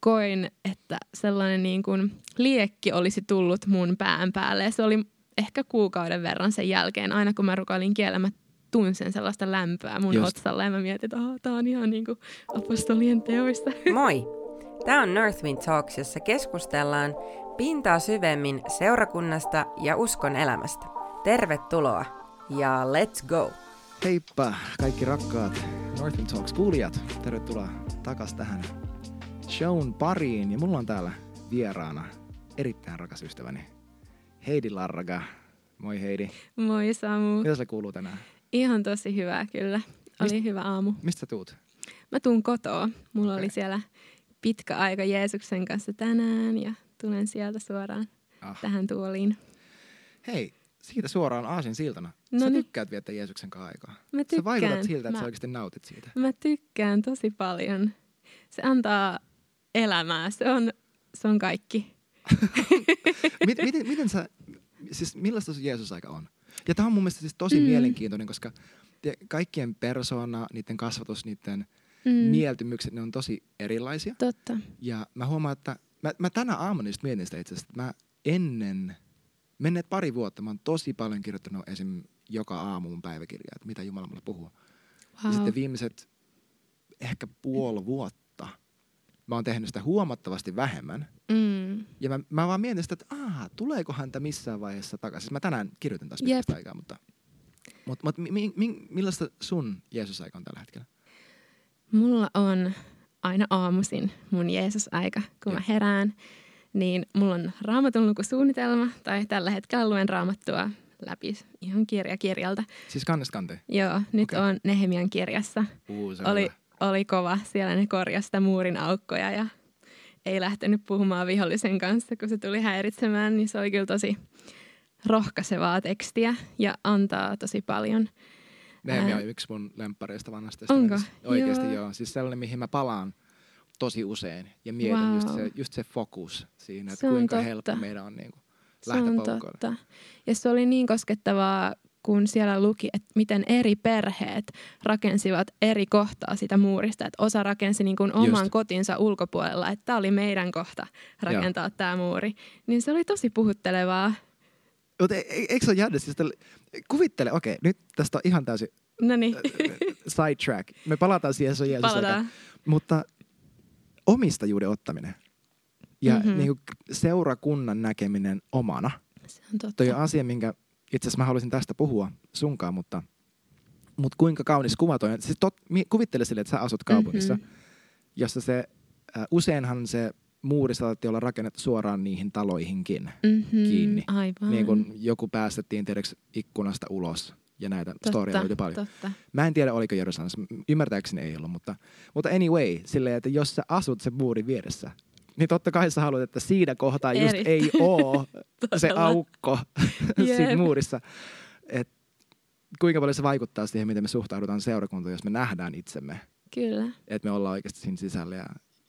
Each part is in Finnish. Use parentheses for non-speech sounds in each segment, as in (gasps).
koin, että sellainen niin kuin liekki olisi tullut mun pään päälle. Ja se oli ehkä kuukauden verran sen jälkeen, aina kun mä rukoilin kielellä, mä tunsin sellaista lämpöä mun Just. otsalla ja mä mietin, että oh, tää on ihan niin kuin apostolien teoista. (laughs) Moi! Tämä on Northwind Talks, jossa keskustellaan pintaa syvemmin seurakunnasta ja uskon elämästä. Tervetuloa ja let's go! Heippa kaikki rakkaat Northwind Talks kuulijat. Tervetuloa takas tähän shown pariin. Ja mulla on täällä vieraana erittäin rakas ystäväni Heidi Larraga. Moi Heidi. Moi Samu. Mitä se kuuluu tänään? Ihan tosi hyvää kyllä. Oli Mist, hyvä aamu. Mistä tuut? Mä tuun kotoa. Mulla okay. oli siellä pitkä aika Jeesuksen kanssa tänään ja tulen sieltä suoraan ah. tähän tuoliin. Hei, siitä suoraan aasin siltana. No Sä niin. tykkäät viettää Jeesuksen kanssa aikaa. Mä tykkään. Sä vaikutat siltä, että mä, sä oikeasti nautit siitä. Mä tykkään tosi paljon. Se antaa elämää. Se on, se on kaikki. (laughs) miten, miten, miten sä, siis millaista se Jeesus-aika on? Ja tämä on mun mielestä siis tosi mm. mielenkiintoinen, koska kaikkien persona, niiden kasvatus, niiden mm. mieltymykset, ne on tosi erilaisia. Totta. Ja mä huomaan, että mä, mä tänä aamuna just mietin sitä itse asiassa, että mä ennen, menneet pari vuotta, mä oon tosi paljon kirjoittanut esim. joka aamu mun päiväkirjaa, että mitä Jumala mulle puhuu. Wow. Ja sitten viimeiset ehkä puoli vuotta mä oon tehnyt sitä huomattavasti vähemmän. Mm. Ja mä, mä vaan mietin sitä, että aha, tuleeko häntä missään vaiheessa takaisin. Siis mä tänään kirjoitin taas pitkästä aikaa, mutta, mutta, mutta mi, mi, millaista sun Jeesus-aika on tällä hetkellä? Mulla on aina aamuisin mun Jeesus-aika, kun Jep. mä herään. Niin mulla on raamatun lukusuunnitelma, tai tällä hetkellä luen raamattua läpi ihan kirja kirjalta. Siis kannesta kanteen? Joo, nyt okay. on Nehemian kirjassa. Uu, Oli hyvä oli kova. Siellä ne korjasi sitä muurin aukkoja ja ei lähtenyt puhumaan vihollisen kanssa, kun se tuli häiritsemään, niin se oli kyllä tosi rohkaisevaa tekstiä ja antaa tosi paljon. Nehemia on yksi mun lemppareista vanhasta Onko? Oikeasti joo. joo. Siis sellainen, mihin mä palaan tosi usein ja mietin wow. just, se, just se fokus siinä, että kuinka totta. helppo meidän on niin kuin lähteä se on totta. Ja se oli niin koskettavaa, kun siellä luki, että miten eri perheet rakensivat eri kohtaa sitä muurista. Että osa rakensi niin kuin oman Just. kotinsa ulkopuolella, että tämä oli meidän kohta rakentaa tämä muuri. Niin se oli tosi puhuttelevaa. Mutta e-, e- eikö se ole jännä? Siis kuvittele, okei, nyt tästä on ihan täysin Noniin. sidetrack. Me palataan siihen, se on Palataan. Mutta omistajuuden ottaminen ja mm-hmm. niin kuin seurakunnan näkeminen omana. Se on totta. Toi on asia, minkä itse asiassa mä haluaisin tästä puhua sunkaan, mutta, mutta kuinka kaunis kuva toi on. Siis tot, kuvittele sille, että sä asut kaupungissa, mm-hmm. jossa se, äh, useinhan se muuri saatti olla rakennettu suoraan niihin taloihinkin mm-hmm, kiinni. Aivan. Niin kun joku päästettiin tiedäks ikkunasta ulos ja näitä totta, storia löytyi paljon. Totta. Mä en tiedä, oliko Jerusalemassa. Ymmärtääkseni ei ollut, mutta, mutta anyway, silleen, että jos sä asut sen muurin vieressä, niin totta kai sä haluat, että siinä kohtaa just Eri. ei oo (laughs) se aukko (laughs) siinä muurissa. Et kuinka paljon se vaikuttaa siihen, miten me suhtaudutaan seurakuntaan, jos me nähdään itsemme. Kyllä. Että me ollaan oikeasti siinä sisällä ja,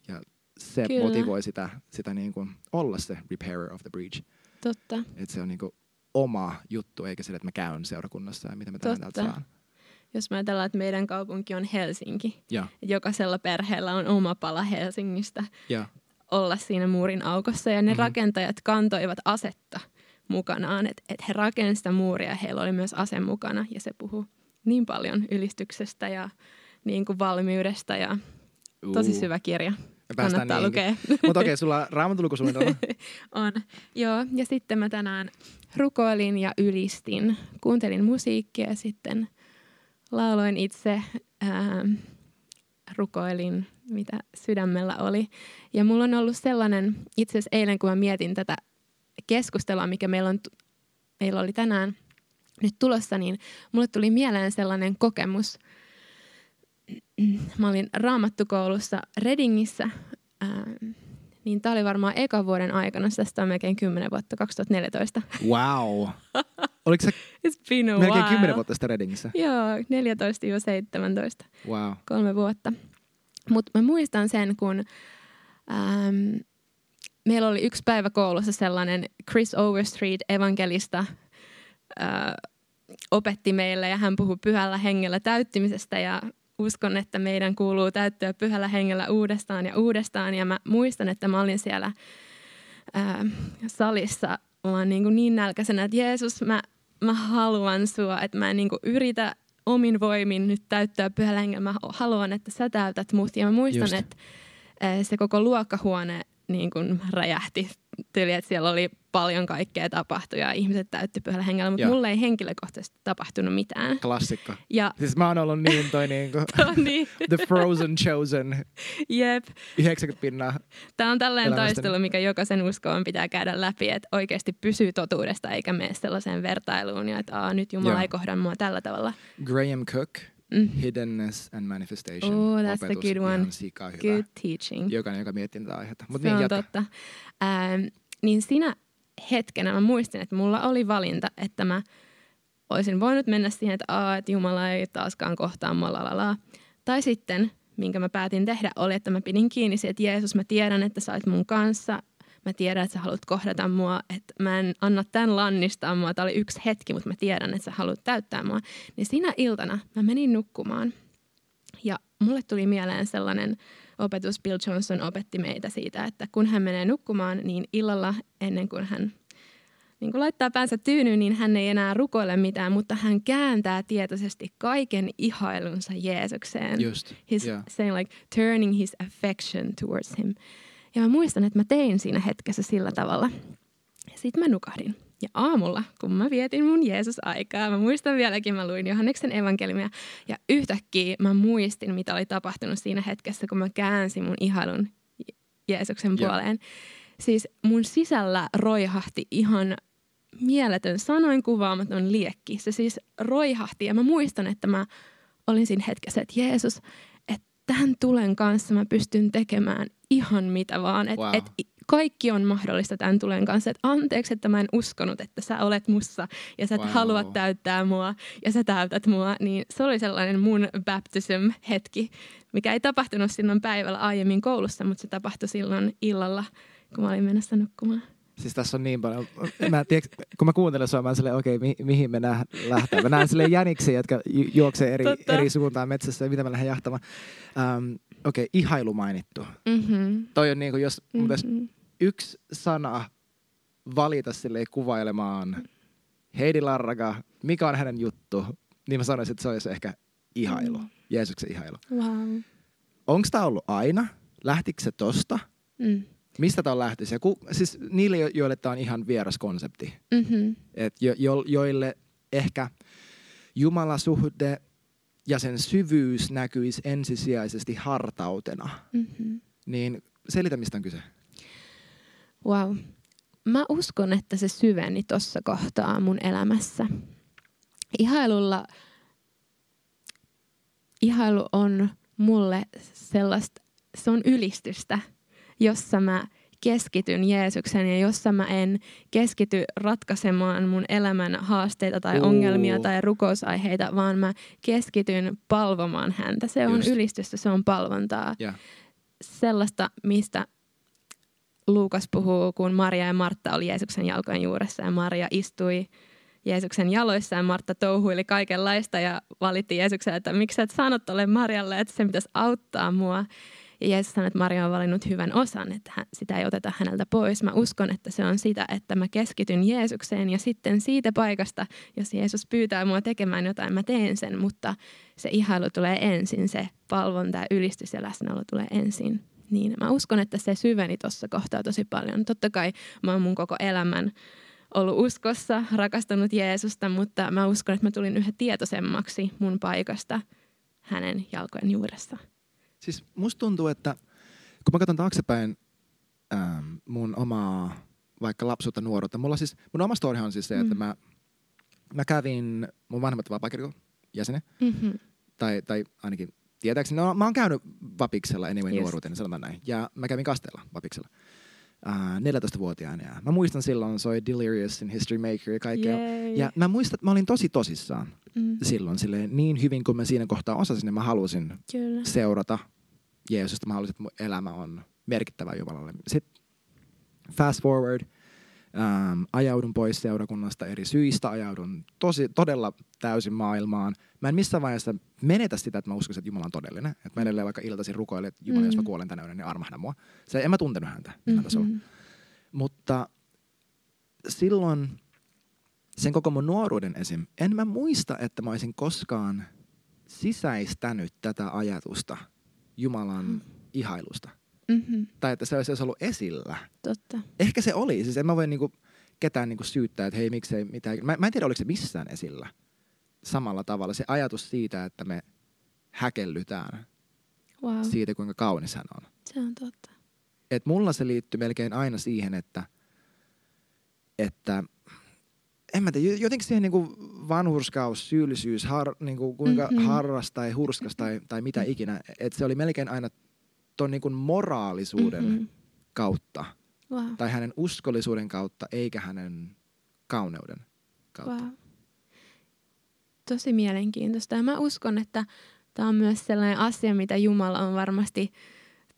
ja se Kyllä. motivoi sitä, sitä niin kuin olla se repairer of the breach. Totta. Että se on niin kuin oma juttu, eikä sille, että mä käyn seurakunnassa ja mitä mä tänään täältä saan. Jos mä ajatellaan, että meidän kaupunki on Helsinki, ja. jokaisella perheellä on oma pala Helsingistä, ja olla siinä muurin aukossa. Ja ne mm-hmm. rakentajat kantoivat asetta mukanaan, että et he rakensivat sitä muuria ja heillä oli myös ase mukana. Ja se puhuu niin paljon ylistyksestä ja niin kuin valmiudesta ja tosi syvä kirja. Kannattaa niin. lukea. Mutta okei, okay, sulla on raamatulukusuunnitelma? (laughs) on, joo. Ja sitten mä tänään rukoilin ja ylistin. Kuuntelin musiikkia ja sitten lauloin itse, ää, rukoilin mitä sydämellä oli. Ja mulla on ollut sellainen, itse asiassa eilen kun mä mietin tätä keskustelua, mikä meillä, on, meillä oli tänään nyt tulossa, niin mulle tuli mieleen sellainen kokemus. Mä olin raamattukoulussa Redingissä, ää, niin tämä oli varmaan eka vuoden aikana, tästä on melkein 10 vuotta, 2014. Wow! (laughs) Oliko se It's been a melkein while. 10 vuotta sitä Redingissä? Joo, 14-17. Wow. Kolme vuotta. Mutta mä muistan sen, kun ähm, meillä oli yksi päivä koulussa sellainen Chris Overstreet evankelista äh, opetti meille ja hän puhui pyhällä hengellä täyttimisestä ja uskon, että meidän kuuluu täyttyä pyhällä hengellä uudestaan ja uudestaan. Ja mä muistan, että mä olin siellä ää, salissa vaan niin, kuin niin nälkäisenä, että Jeesus, mä, mä haluan sua, että mä en niin kuin yritä omin voimin nyt täyttää pyhällä hengellä. Mä haluan, että sä täytät mut. Ja mä muistan, Just. että se koko luokkahuone niin kuin räjähti tyyli, että siellä oli paljon kaikkea tapahtu ja ihmiset täytti pyhällä hengellä, mutta mulle ei henkilökohtaisesti tapahtunut mitään. Klassikko. Ja, siis mä oon ollut niin toi niinku, niin. (laughs) (laughs) the frozen chosen. Jep. 90 pinnaa. Tämä on tällainen taistelu, mikä jokaisen uskoon pitää käydä läpi, että oikeasti pysyy totuudesta eikä mene sellaiseen vertailuun ja että Aa, nyt Jumala Joo. ei kohda mua tällä tavalla. Graham Cook, Mm. Hiddenness and Manifestation. Oh, that's opetus. a good one. Good teaching. Jokainen, joka miettii tätä aihetta. Mut Se niin, on jatka. totta. Ähm, niin sinä hetkenä mä muistin, että mulla oli valinta, että mä olisin voinut mennä siihen, että, Aa, että Jumala ei taaskaan kohtaa mua. Tai sitten, minkä mä päätin tehdä, oli, että mä pidin kiinni siitä, että Jeesus, mä tiedän, että sä oot mun kanssa. Mä tiedän, että sä haluat kohdata mua, että mä en anna tämän lannistaa mua. Tämä oli yksi hetki, mutta mä tiedän, että sä haluat täyttää mua. Niin siinä iltana mä menin nukkumaan ja mulle tuli mieleen sellainen opetus, Bill Johnson opetti meitä siitä, että kun hän menee nukkumaan, niin illalla ennen kuin hän niin kun laittaa päänsä tyynyyn, niin hän ei enää rukoile mitään, mutta hän kääntää tietoisesti kaiken ihailunsa Jeesukseen. Just, He's yeah. saying like turning his affection towards him. Ja mä muistan, että mä tein siinä hetkessä sillä tavalla. Sitten mä nukahdin. Ja aamulla, kun mä vietin mun Jeesus-aikaa, mä muistan vieläkin, mä luin Johanneksen evankeliumia. Ja yhtäkkiä mä muistin, mitä oli tapahtunut siinä hetkessä, kun mä käänsin mun ihailun Jeesuksen puoleen. Ja. Siis mun sisällä roihahti ihan mieletön sanoin kuvaamaton liekki. Se siis roihahti ja mä muistan, että mä olin siinä hetkessä, että Jeesus, tämän tulen kanssa mä pystyn tekemään ihan mitä vaan. Että wow. et kaikki on mahdollista tämän tulen kanssa. Että anteeksi, että mä en uskonut, että sä olet mussa ja sä et wow. halua täyttää mua ja sä täytät mua. Niin se oli sellainen mun baptism-hetki, mikä ei tapahtunut silloin päivällä aiemmin koulussa, mutta se tapahtui silloin illalla, kun mä olin menossa nukkumaan. Siis tässä on niin paljon. Mä, tiedätkö, kun mä kuuntelen sua, mä silleen, okei, okay, mi- mihin me nä- lähtee. Mä näen silleen jäniksiä, jotka ju- juoksee eri, eri suuntaan metsässä ja mitä mä lähden jahtamaan. Um, okei, okay, ihailu mainittu. Mm-hmm. Toi on niin kuin, jos mm-hmm. yksi sana valita silleen kuvailemaan Heidi Larraga, mikä on hänen juttu, niin mä sanoisin, että se olisi ehkä ihailu. Mm. Jeesuksen ihailu. Wow. Onko tämä ollut aina? Lähtikö se tosta? Mm. Mistä tämä on lähtöisin? Ku, siis niille, joille tämä on ihan vieras konsepti. Mm-hmm. Et jo, jo, joille ehkä Jumalasuhde ja sen syvyys näkyisi ensisijaisesti hartautena. Mm-hmm. Niin selitä, mistä on kyse. Wow. Mä uskon, että se syveni tuossa kohtaa mun elämässä. Ihailulla, ihailu on mulle sellaista, se on ylistystä – jossa mä keskityn Jeesuksen ja jossa mä en keskity ratkaisemaan mun elämän haasteita tai uh. ongelmia tai rukousaiheita, vaan mä keskityn palvomaan häntä. Se on Just. ylistystä, se on palvontaa. Yeah. Sellaista, mistä Luukas puhuu, kun Maria ja Martta oli Jeesuksen jalkojen juuressa ja Maria istui Jeesuksen jaloissa ja Martta touhuili kaikenlaista ja valitti Jeesuksen, että miksi sä et sanot ole Marjalle, että se pitäisi auttaa mua. Ja Jeesus sanoi, että Maria on valinnut hyvän osan, että sitä ei oteta häneltä pois. Mä uskon, että se on sitä, että mä keskityn Jeesukseen ja sitten siitä paikasta, jos Jeesus pyytää mua tekemään jotain, mä teen sen, mutta se ihailu tulee ensin, se palvonta ja ylistys ja läsnäolo tulee ensin. Niin mä uskon, että se syveni tuossa kohtaa tosi paljon. Totta kai mä oon mun koko elämän ollut uskossa, rakastanut Jeesusta, mutta mä uskon, että mä tulin yhä tietoisemmaksi mun paikasta hänen jalkojen juuressa. Siis musta tuntuu, että kun mä katson taaksepäin ähm, mun omaa vaikka lapsuutta, nuoruutta, mulla siis, mun oma story on siis se, mm. että mä, mä kävin mun vanhemmat vapaakirkon jäsenen, mm-hmm. tai, tai ainakin tietääkseni, no mä oon käynyt Vapiksella anyway yes. nuoruuteen, sanotaan näin, ja mä kävin Kastella Vapiksella. Uh, äh, 14-vuotiaana. Ja mä muistan silloin soi Delirious in History Maker ja kaikkea. Yay. Ja mä muistan, että mä olin tosi tosissaan mm. silloin silleen, niin hyvin kuin mä siinä kohtaa osasin, niin mä halusin Kyllä. seurata Jeesusta. Mä halusin, että mun elämä on merkittävä Jumalalle. Sitten fast forward, Ähm, ajaudun pois seurakunnasta eri syistä, ajaudun tosi, todella täysin maailmaan. Mä en missään vaiheessa menetä sitä, että mä uskoisin, että Jumala on todellinen. Että mä edelleen vaikka iltaisin rukoilen, että Jumala, mm. jos mä kuolen tänä yönä, niin armahda mua. Se, en mä tuntenut häntä mm-hmm. tasolla. Mutta silloin sen koko mun nuoruuden esim. En mä muista, että mä olisin koskaan sisäistänyt tätä ajatusta Jumalan mm. ihailusta. Mm-hmm. Tai että se olisi ollut esillä. Totta. Ehkä se oli. Siis en mä voi niinku ketään niinku syyttää, että hei miksei mitään. Mä, mä en tiedä, oliko se missään esillä samalla tavalla. Se ajatus siitä, että me häkellytään wow. siitä, kuinka kaunis hän on. Se on totta. Et mulla se liittyy melkein aina siihen, että, että en mä tiedä, jotenkin siihen niinku vanhurskaus, syyllisyys, har, niinku kuinka mm-hmm. harras tai hurskas tai, tai mitä ikinä. Että se oli melkein aina ton niinku moraalisuuden mm-hmm. kautta. Wow. Tai hänen uskollisuuden kautta, eikä hänen kauneuden kautta. Wow. Tosi mielenkiintoista. Ja mä uskon, että tämä on myös sellainen asia, mitä Jumala on varmasti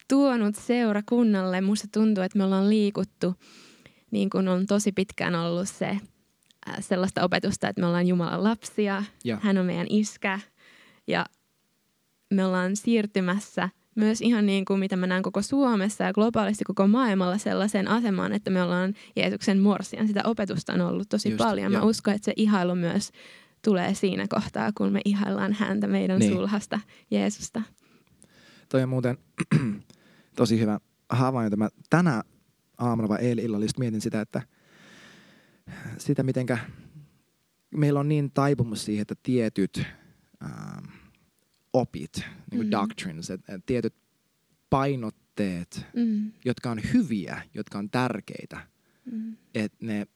tuonut seurakunnalle. Musta tuntuu, että me ollaan liikuttu, niin kuin on tosi pitkään ollut se sellaista opetusta, että me ollaan Jumalan lapsia, ja. hän on meidän iskä ja me ollaan siirtymässä myös ihan niin kuin mitä mä näen koko Suomessa ja globaalisti koko maailmalla sellaiseen asemaan, että me ollaan Jeesuksen morsian. Sitä opetusta on ollut tosi Just, paljon. Mä uskon, että se ihailu myös tulee siinä kohtaa, kun me ihaillaan häntä meidän niin. sulhasta Jeesusta. Toi on muuten (clears throat) tosi hyvä havainto. Mä tänä aamuna vai eilen illalla mietin sitä, että sitä, mitenkä meillä on niin taipumus siihen, että tietyt ähm, opit, niin kuin mm. doctrines, että et tietyt painotteet, mm. jotka on hyviä, jotka on tärkeitä, mm. että ne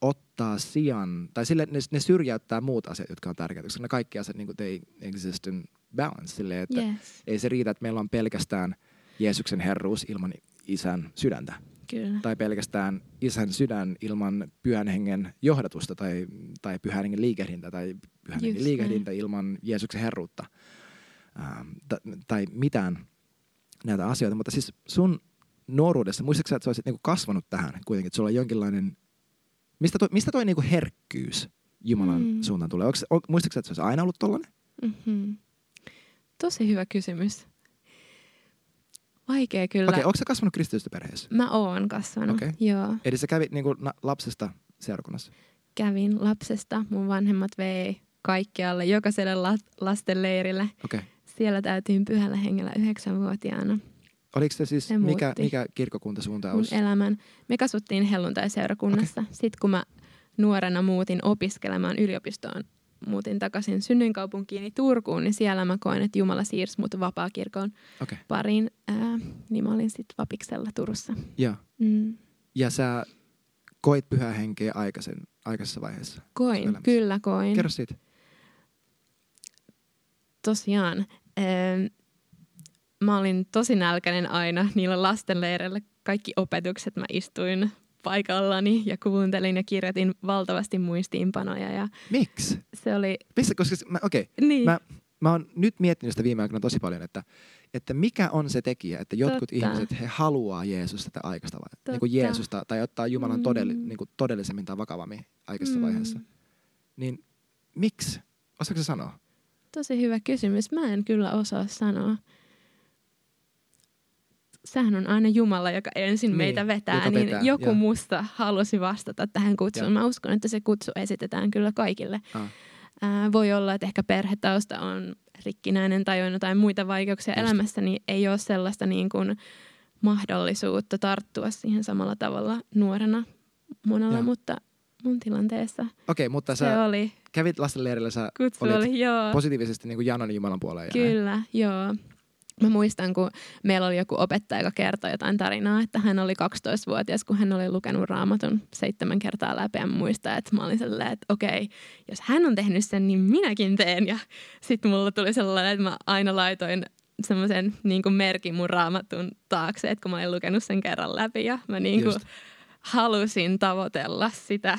ottaa sijan, tai sille ne, ne syrjäyttää muut asiat, jotka on tärkeitä, koska ne kaikki asiat niin kuin, they exist in balance, silleen, että yes. ei se riitä, että meillä on pelkästään Jeesuksen herruus ilman isän sydäntä. Kyllä. Tai pelkästään isän sydän ilman pyhän hengen johdatusta tai, tai pyhän hengen liikehdintä tai pyhän Just hengen liikehdintä näin. ilman Jeesuksen herruutta. Ähm, tai mitään näitä asioita. Mutta siis sun nuoruudessa, muistatko sä, että sä olisit niinku kasvanut tähän kuitenkin, että sulla on jonkinlainen, mistä toi, mistä toi niinku herkkyys Jumalan mm. suuntaan tulee? Onko, muistatko sä, että se olisi aina ollut tollainen? Mm-hmm. Tosi hyvä kysymys. Vaikea kyllä. Okei, okay, onko sä kasvanut kristillisessä perheessä? Mä oon kasvanut, okay. joo. Eli sä kävit niinku lapsesta seurakunnassa? Kävin lapsesta. Mun vanhemmat vei kaikkialle, jokaiselle la- lastenleirille. Okay. Siellä täytyin pyhällä hengellä yhdeksänvuotiaana. Oliko se siis, se mikä, mikä kirkkokuntasuunta olisi? Mun elämän. Me kasvuttiin helluntai-seurakunnassa. Okay. Sitten kun mä nuorena muutin opiskelemaan yliopistoon muutin takaisin synnyinkaupunkiini Turkuun, niin siellä mä koin, että Jumala siirsi mut vapaakirkon okay. pariin. Ää, niin mä olin sitten Vapiksella Turussa. Ja, mm. ja sä koit pyhää henkeä aikaisen, aikaisessa vaiheessa? Koin, kyllä koin. Kerro siitä. Tosiaan. Mä olin tosi nälkäinen aina niillä lastenleireillä. Kaikki opetukset mä istuin paikallani ja kuuntelin ja kirjoitin valtavasti muistiinpanoja. Ja Miksi? Se oli... Missä, koska mä, okei, okay. niin. mä, mä oon nyt miettinyt sitä viime aikoina tosi paljon, että, että mikä on se tekijä, että jotkut Totta. ihmiset, he haluaa Jeesusta tai aikaista vai, niin kuin Jeesusta tai ottaa Jumalan mm. todelli, niin kuin todellisemmin tai vakavammin aikaisessa mm. vaiheessa. Niin miksi? Osaatko sanoa? Tosi hyvä kysymys. Mä en kyllä osaa sanoa sehän on aina Jumala, joka ensin niin, meitä vetää, joka niin vetää, joku ja. musta halusi vastata tähän kutsuun. Ja. Mä uskon, että se kutsu esitetään kyllä kaikille. Ah. Ää, voi olla, että ehkä perhetausta on rikkinäinen tai on jotain muita vaikeuksia Just. elämässä, niin ei ole sellaista niin kuin mahdollisuutta tarttua siihen samalla tavalla nuorena monella, ja. mutta mun tilanteessa Okei, mutta se sä oli, kävit lastenleirillä, sä kutsu olit oli, joo. positiivisesti niin kuin Janon Jumalan puoleen. Kyllä, näin. joo. Mä muistan, kun meillä oli joku opettaja, joka kertoi jotain tarinaa, että hän oli 12-vuotias, kun hän oli lukenut raamatun seitsemän kertaa läpi. Ja muistaa, että mä olin sellainen, että okei, jos hän on tehnyt sen, niin minäkin teen. Ja sitten mulla tuli sellainen, että mä aina laitoin semmoisen niin merkin mun raamatun taakse, että kun mä olin lukenut sen kerran läpi ja mä niin kuin halusin tavoitella sitä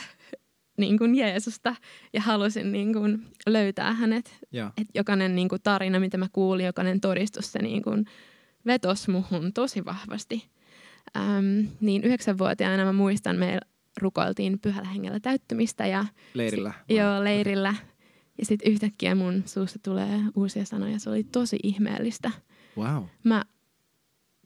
niin kuin Jeesusta ja halusin niin kuin löytää hänet. Et jokainen niin kuin tarina, mitä mä kuulin, jokainen todistus, se niin kuin vetos muhun tosi vahvasti. Äm, niin yhdeksänvuotiaana mä muistan, me rukoiltiin pyhällä hengellä täyttymistä ja Leirillä. sit, joo, leirillä. Ja sitten yhtäkkiä mun suusta tulee uusia sanoja. Se oli tosi ihmeellistä. Wow. Mä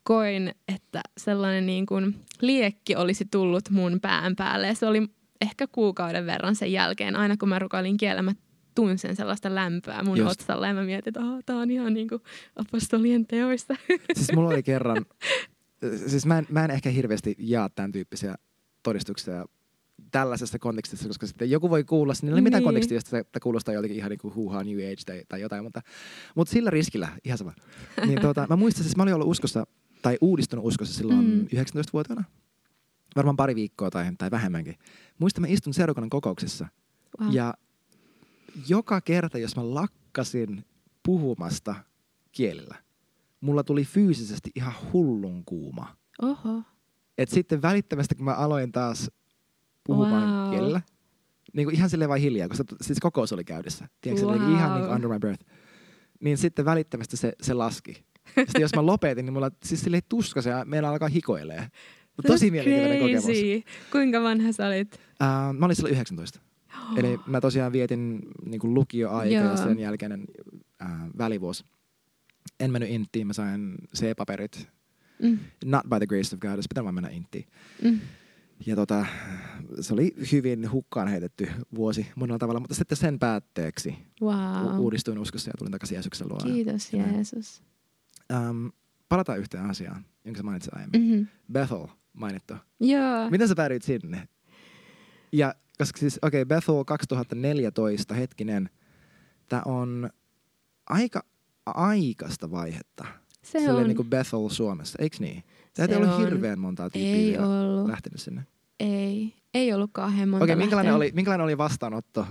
koin, että sellainen niin kuin liekki olisi tullut mun pään päälle. Se oli ehkä kuukauden verran sen jälkeen. Aina kun mä rukoilin kielellä, mä tunsin sellaista lämpöä mun Just. otsalla. Ja mä mietin, että oh, tää on ihan niin kuin apostolien teoista. Siis mulla oli kerran, (laughs) siis mä en, mä en ehkä hirveästi jaa tämän tyyppisiä todistuksia tällaisessa kontekstissa, koska sitten joku voi kuulla, niin ei ole mitään Niin. kontekstia, josta se kuulostaa joltakin ihan niin kuin huuhaa New Age tai, tai jotain, mutta, mutta sillä riskillä, ihan sama. Niin tuota, mä muistan, siis mä olin ollut uskossa, tai uudistunut uskossa silloin mm. 19-vuotiaana. Varmaan pari viikkoa tai, tai vähemmänkin. Muistan, mä istun seurakunnan kokouksessa Wow. ja joka kerta, jos mä lakkasin puhumasta kielillä, mulla tuli fyysisesti ihan hullun kuuma. Oho. Et sitten välittömästi, kun mä aloin taas puhumaan Wow. kielellä, niin kuin ihan silleen vaan hiljaa, koska siis kokous oli käydessä. Tiedätkö, wow. se ihan niin kuin under my breath. Niin sitten välittömästi se, se laski. Sitten jos mä lopetin, niin mulla siis silleen tuskasi ja meillä alkaa hikoilee. Tosi mielenkiintoinen kokemus. Kuinka vanha sä olit? Uh, mä olin silloin 19. (gasps) Eli mä tosiaan vietin niin kuin lukioaika ja Joo. sen jälkeinen äh, välivuosi. En mennyt inttiin, mä sain C-paperit. Mm. Not by the grace of God, olisi pitänyt vaan mennä inttiin. Mm. Ja tota, se oli hyvin hukkaan heitetty vuosi monella tavalla, mutta sitten sen päätteeksi Wow. u- uudistuin uskossa ja tulin takaisin Jeesuksen luo. Kiitos Ja. Jeesus. Ähm, palataan yhteen asiaan, jonka sä mainitsit aiemmin. Mm-hmm. Bethel mainittu. Joo. Miten sä päädyit sinne? Ja koska siis, okei, okay, Bethel 2014, hetkinen, tämä on aika aikaista vaihetta. Se Silleen on. niin kuin Bethel Suomessa, eikö niin? Sä et Se ollut hirveän montaa tyyppiä Ei lähtenyt sinne. Ei. Ei ollut kauhean monta Okei, okay, minkälainen, oli, minkälainen oli vastaanotto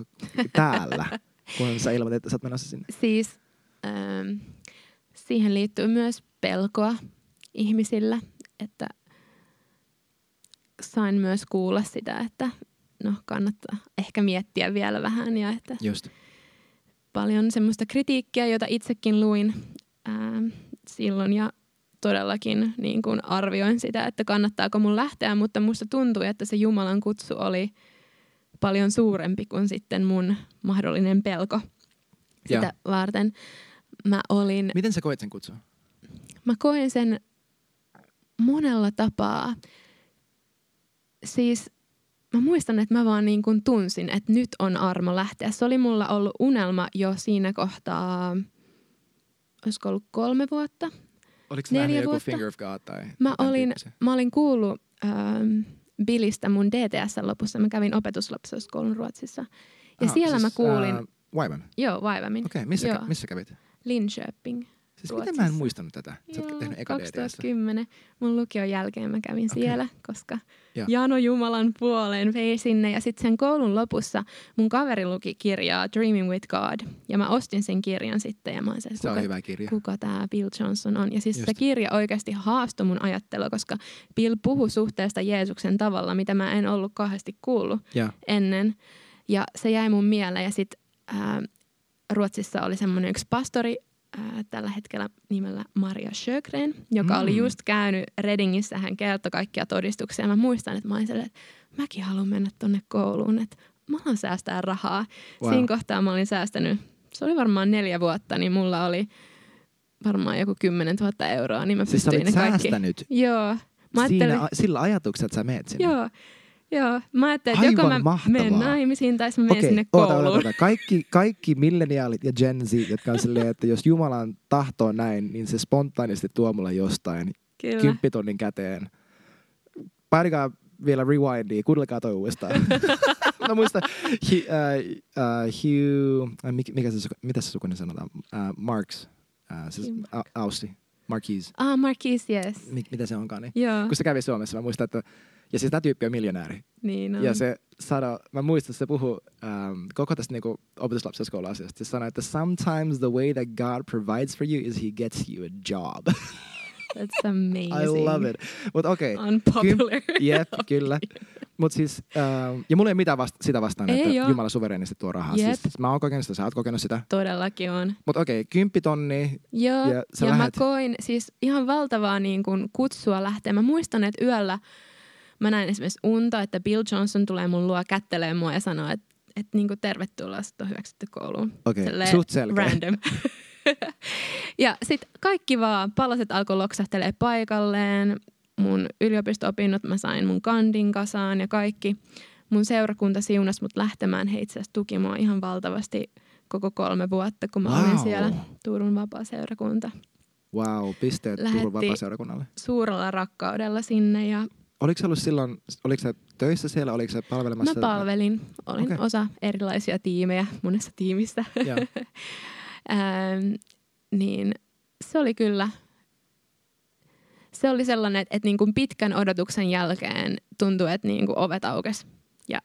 täällä, (laughs) kun sä ilmoitit, että sä oot menossa sinne? Siis ähm, siihen liittyy myös pelkoa ihmisillä, että sain myös kuulla sitä, että no kannattaa ehkä miettiä vielä vähän ja että Just. paljon semmoista kritiikkiä, jota itsekin luin ähm, silloin ja todellakin niin kuin arvioin sitä, että kannattaako mun lähteä, mutta musta tuntui, että se Jumalan kutsu oli paljon suurempi kuin sitten mun mahdollinen pelko sitä Ja. varten. Mä olin, Miten sä koit sen kutsua? mä koin sen monella tapaa. Siis mä muistan, että mä vaan niin kuin tunsin, että nyt on armo lähteä. Se oli mulla ollut unelma jo siinä kohtaa, olisiko ollut kolme vuotta. Oliko Neljä joku vuotta. Finger of God tai Mä olin, tyyppisiä? mä olin kuullut ähm, Billistä mun DTS-lopussa. Mä kävin opetuslapsuuskoulun Ruotsissa. Ja Ah, siellä mä kuulin, Äh, Vaivan. joo, vaivamin, Okei, okay, missä, Joo. kä- missä kävit? Linköping. Siis miten mä en Ruotsissa. muistanut tätä? Sä oot Joo, tehnyt eka DTS. 2010. Mun lukion jälkeen mä kävin Okei. siellä, koska Joo. Jano Jumalan puoleen vei sinne. Ja sitten sen koulun lopussa mun kaveri luki kirjaa Dreaming with God. Ja mä ostin sen kirjan sitten ja mä olin se, Se on kuka, hyvä kirja. kuka tämä Bill Johnson on. Ja siis Just. se kirja oikeasti haastoi mun ajattelua, koska Bill puhui suhteesta Jeesuksen tavalla, mitä mä en ollut kauheasti kuullut Ja. ennen. Ja se jäi mun mieleen. Ja sitten Ruotsissa oli semmoinen yksi pastori ää, tällä hetkellä nimellä Maria Sjögren, joka Mm. oli just käynyt Redingissä. Hän kertoi kaikkia todistuksia. Mä muistan, että mä olin sellainen, että mäkin haluan mennä tonne kouluun. Että mä haluan säästää rahaa. Wow. Siinä kohtaa mä olin säästänyt, se oli varmaan neljä vuotta, niin mulla oli varmaan joku 10 000 euroa, niin mä Siis pystyin ne kaikki. säästänyt Joo. Mä ajattelin, siinä, sillä ajatuksella, että sä meet sinne. joo, joo. Mä ajattelin, että joko mä mahtavaa. menen naimisiin tai mä menen Okei, sinne oota, kouluun. oota, oota. Kaikki, kaikki milleniaalit ja Gen Z, jotka on silleen, että jos Jumalan tahto on näin, niin se spontaanisti tuo mulle jostain Kyllä. kymppitonnin käteen. Painikaa vielä rewindia, kuunnelkaa toi uudestaan. (laughs) Mä muistan, Hugh, uh, uh, Hugh äh, mikä, mikä se, mitä se sukunimi sanotaan? Uh, Marks, uh, siis. Au- Aussi, Marquise, Ah, Marquis, yes. Mik, mitä se onkaan. Niin. Joo, Kun se kävi Suomessa, mä muistan, että ja siis tämä tyyppi on miljonääri. niin on. Ja se sano, mä muistan, että se puhuu ähm, koko tästä niinku opetuslapsiskoula-asiasta. Se sanoi, että sometimes the way that God provides for you is he gets you a job. That's (laughs) amazing. I love it. Mutta okei, okay. Unpopular. jep, (laughs) kyllä. Mutta siis, ähm, ja mulla ei ole mitään vasta- sitä vastaan, Ei että oo. Jumala suverenisti tuo rahaa. Jep. Siis, mä oon kokenut sitä, sä oot kokenut sitä. Todellakin on. Mutta okei, okay, kymppitonni, Joo, Ja ja, lähet- mä koin siis ihan valtavaa niin kuin kutsua lähteä. Mä muistan, että yöllä mä näin esimerkiksi unta, että Bill Johnson tulee mun luo kättelee mua ja sanoo, että, että niinku tervetuloa, että on hyväksytty kouluun. Okei, Silleen suht selkeä. Random. (laughs) ja sitten kaikki vaan palaset alkoi loksahtelee paikalleen. Mun yliopisto-opinnot mä sain mun kandin kasaan ja kaikki. Mun seurakunta siunasi mut lähtemään. He itse asiassa tuki mua ihan valtavasti koko kolme vuotta, kun mä olin Wow. siellä Turun vapaa-seurakunta. Wow, pisteet Lähetti- Turun vapaaseurakunnalle. Suurella rakkaudella sinne ja Oliko se ollut silloin, oliko se töissä siellä, oliko se palvelemassa? mä palvelin. Olin Okei. osa erilaisia tiimejä monessa tiimissä. (laughs) Ähm, niin se oli kyllä, se oli sellainen, että, että niin kuin pitkän odotuksen jälkeen tuntui, että niin kuin ovet aukes ja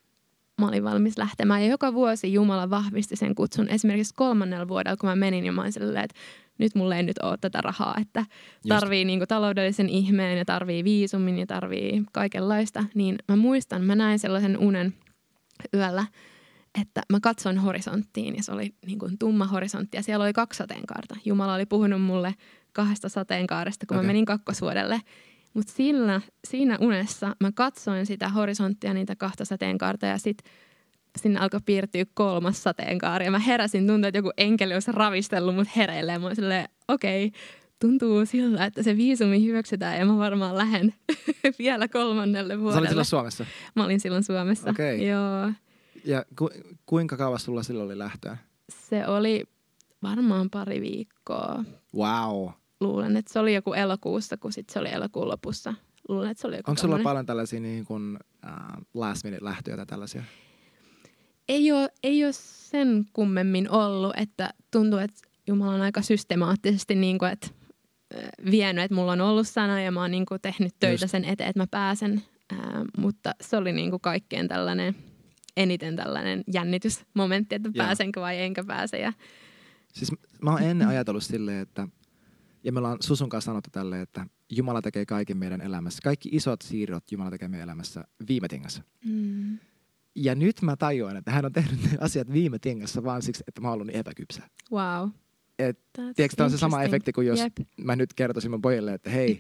mä olin valmis lähtemään. Ja joka vuosi Jumala vahvisti sen kutsun. Esimerkiksi kolmannella vuodella, kun mä menin ja mä olin silleen, että nyt mulla ei nyt ole tätä rahaa, että tarvii niin kuin taloudellisen ihmeen ja tarvii viisumin ja tarvii kaikenlaista. Niin mä muistan, mä näin sellaisen unen yöllä, että mä katsoin horisonttiin ja se oli niin kuin tumma horisontti ja siellä oli kaksi sateenkaarta. Jumala oli puhunut mulle kahdesta sateenkaaresta, kun okay. Mä menin kakkosvuodelle. Mutta siinä unessa mä katsoin sitä horisonttia, niitä kahta sateenkaarta ja sitten sinne alkoi piirtyä kolmas sateenkaari. Ja mä heräsin, tuntui, että joku enkeli olisi ravistellut mut hereille. Ja mä olin silleen, okei, tuntuu siltä, että se viisumi hyväksytään ja mä varmaan lähden (laughs) vielä kolmannelle Sä vuodelle. olit silloin Suomessa. Mä olin silloin Suomessa. Okei. Joo. Ja ku, kuinka kauas sulla silloin oli lähtöä? Se oli varmaan pari viikkoa. Wow. Luulen, että se oli joku elokuussa, kun sit se oli elokuun lopussa. Luulen, että se oli joku Onko sulla paljon tällaisia niin kuin, uh, last minute lähtöjä tai tällaisia? Ei ole, ei ole sen kummemmin ollut, että tuntuu, että Jumala on aika systemaattisesti niin kuin, että ö, vienyt, että mulla on ollut sana ja mä oon niin kuin tehnyt töitä Just. sen eteen, että mä pääsen. Ää, mutta se oli niin kuin kaikkein tällainen, eniten tällainen jännitysmomentti, että Joo. pääsenkö vai enkä pääse. Ja, Siis mä oon ennen ajatellut silleen, että, ja me ollaan Susun kanssa sanottu tälleen, että Jumala tekee kaiken meidän elämässä. Kaikki isot siirrot Jumala tekee meidän elämässä viime tingassa. mm, Ja nyt mä tajuan, että hän on tehnyt ne asiat viime tingassa vaan siksi, että mä oon ollut niin epäkypsä. wow. Et, tiedätkö, tämä on se sama efekti kuin jos Jep. mä nyt kertoisin mun pojille, että hei,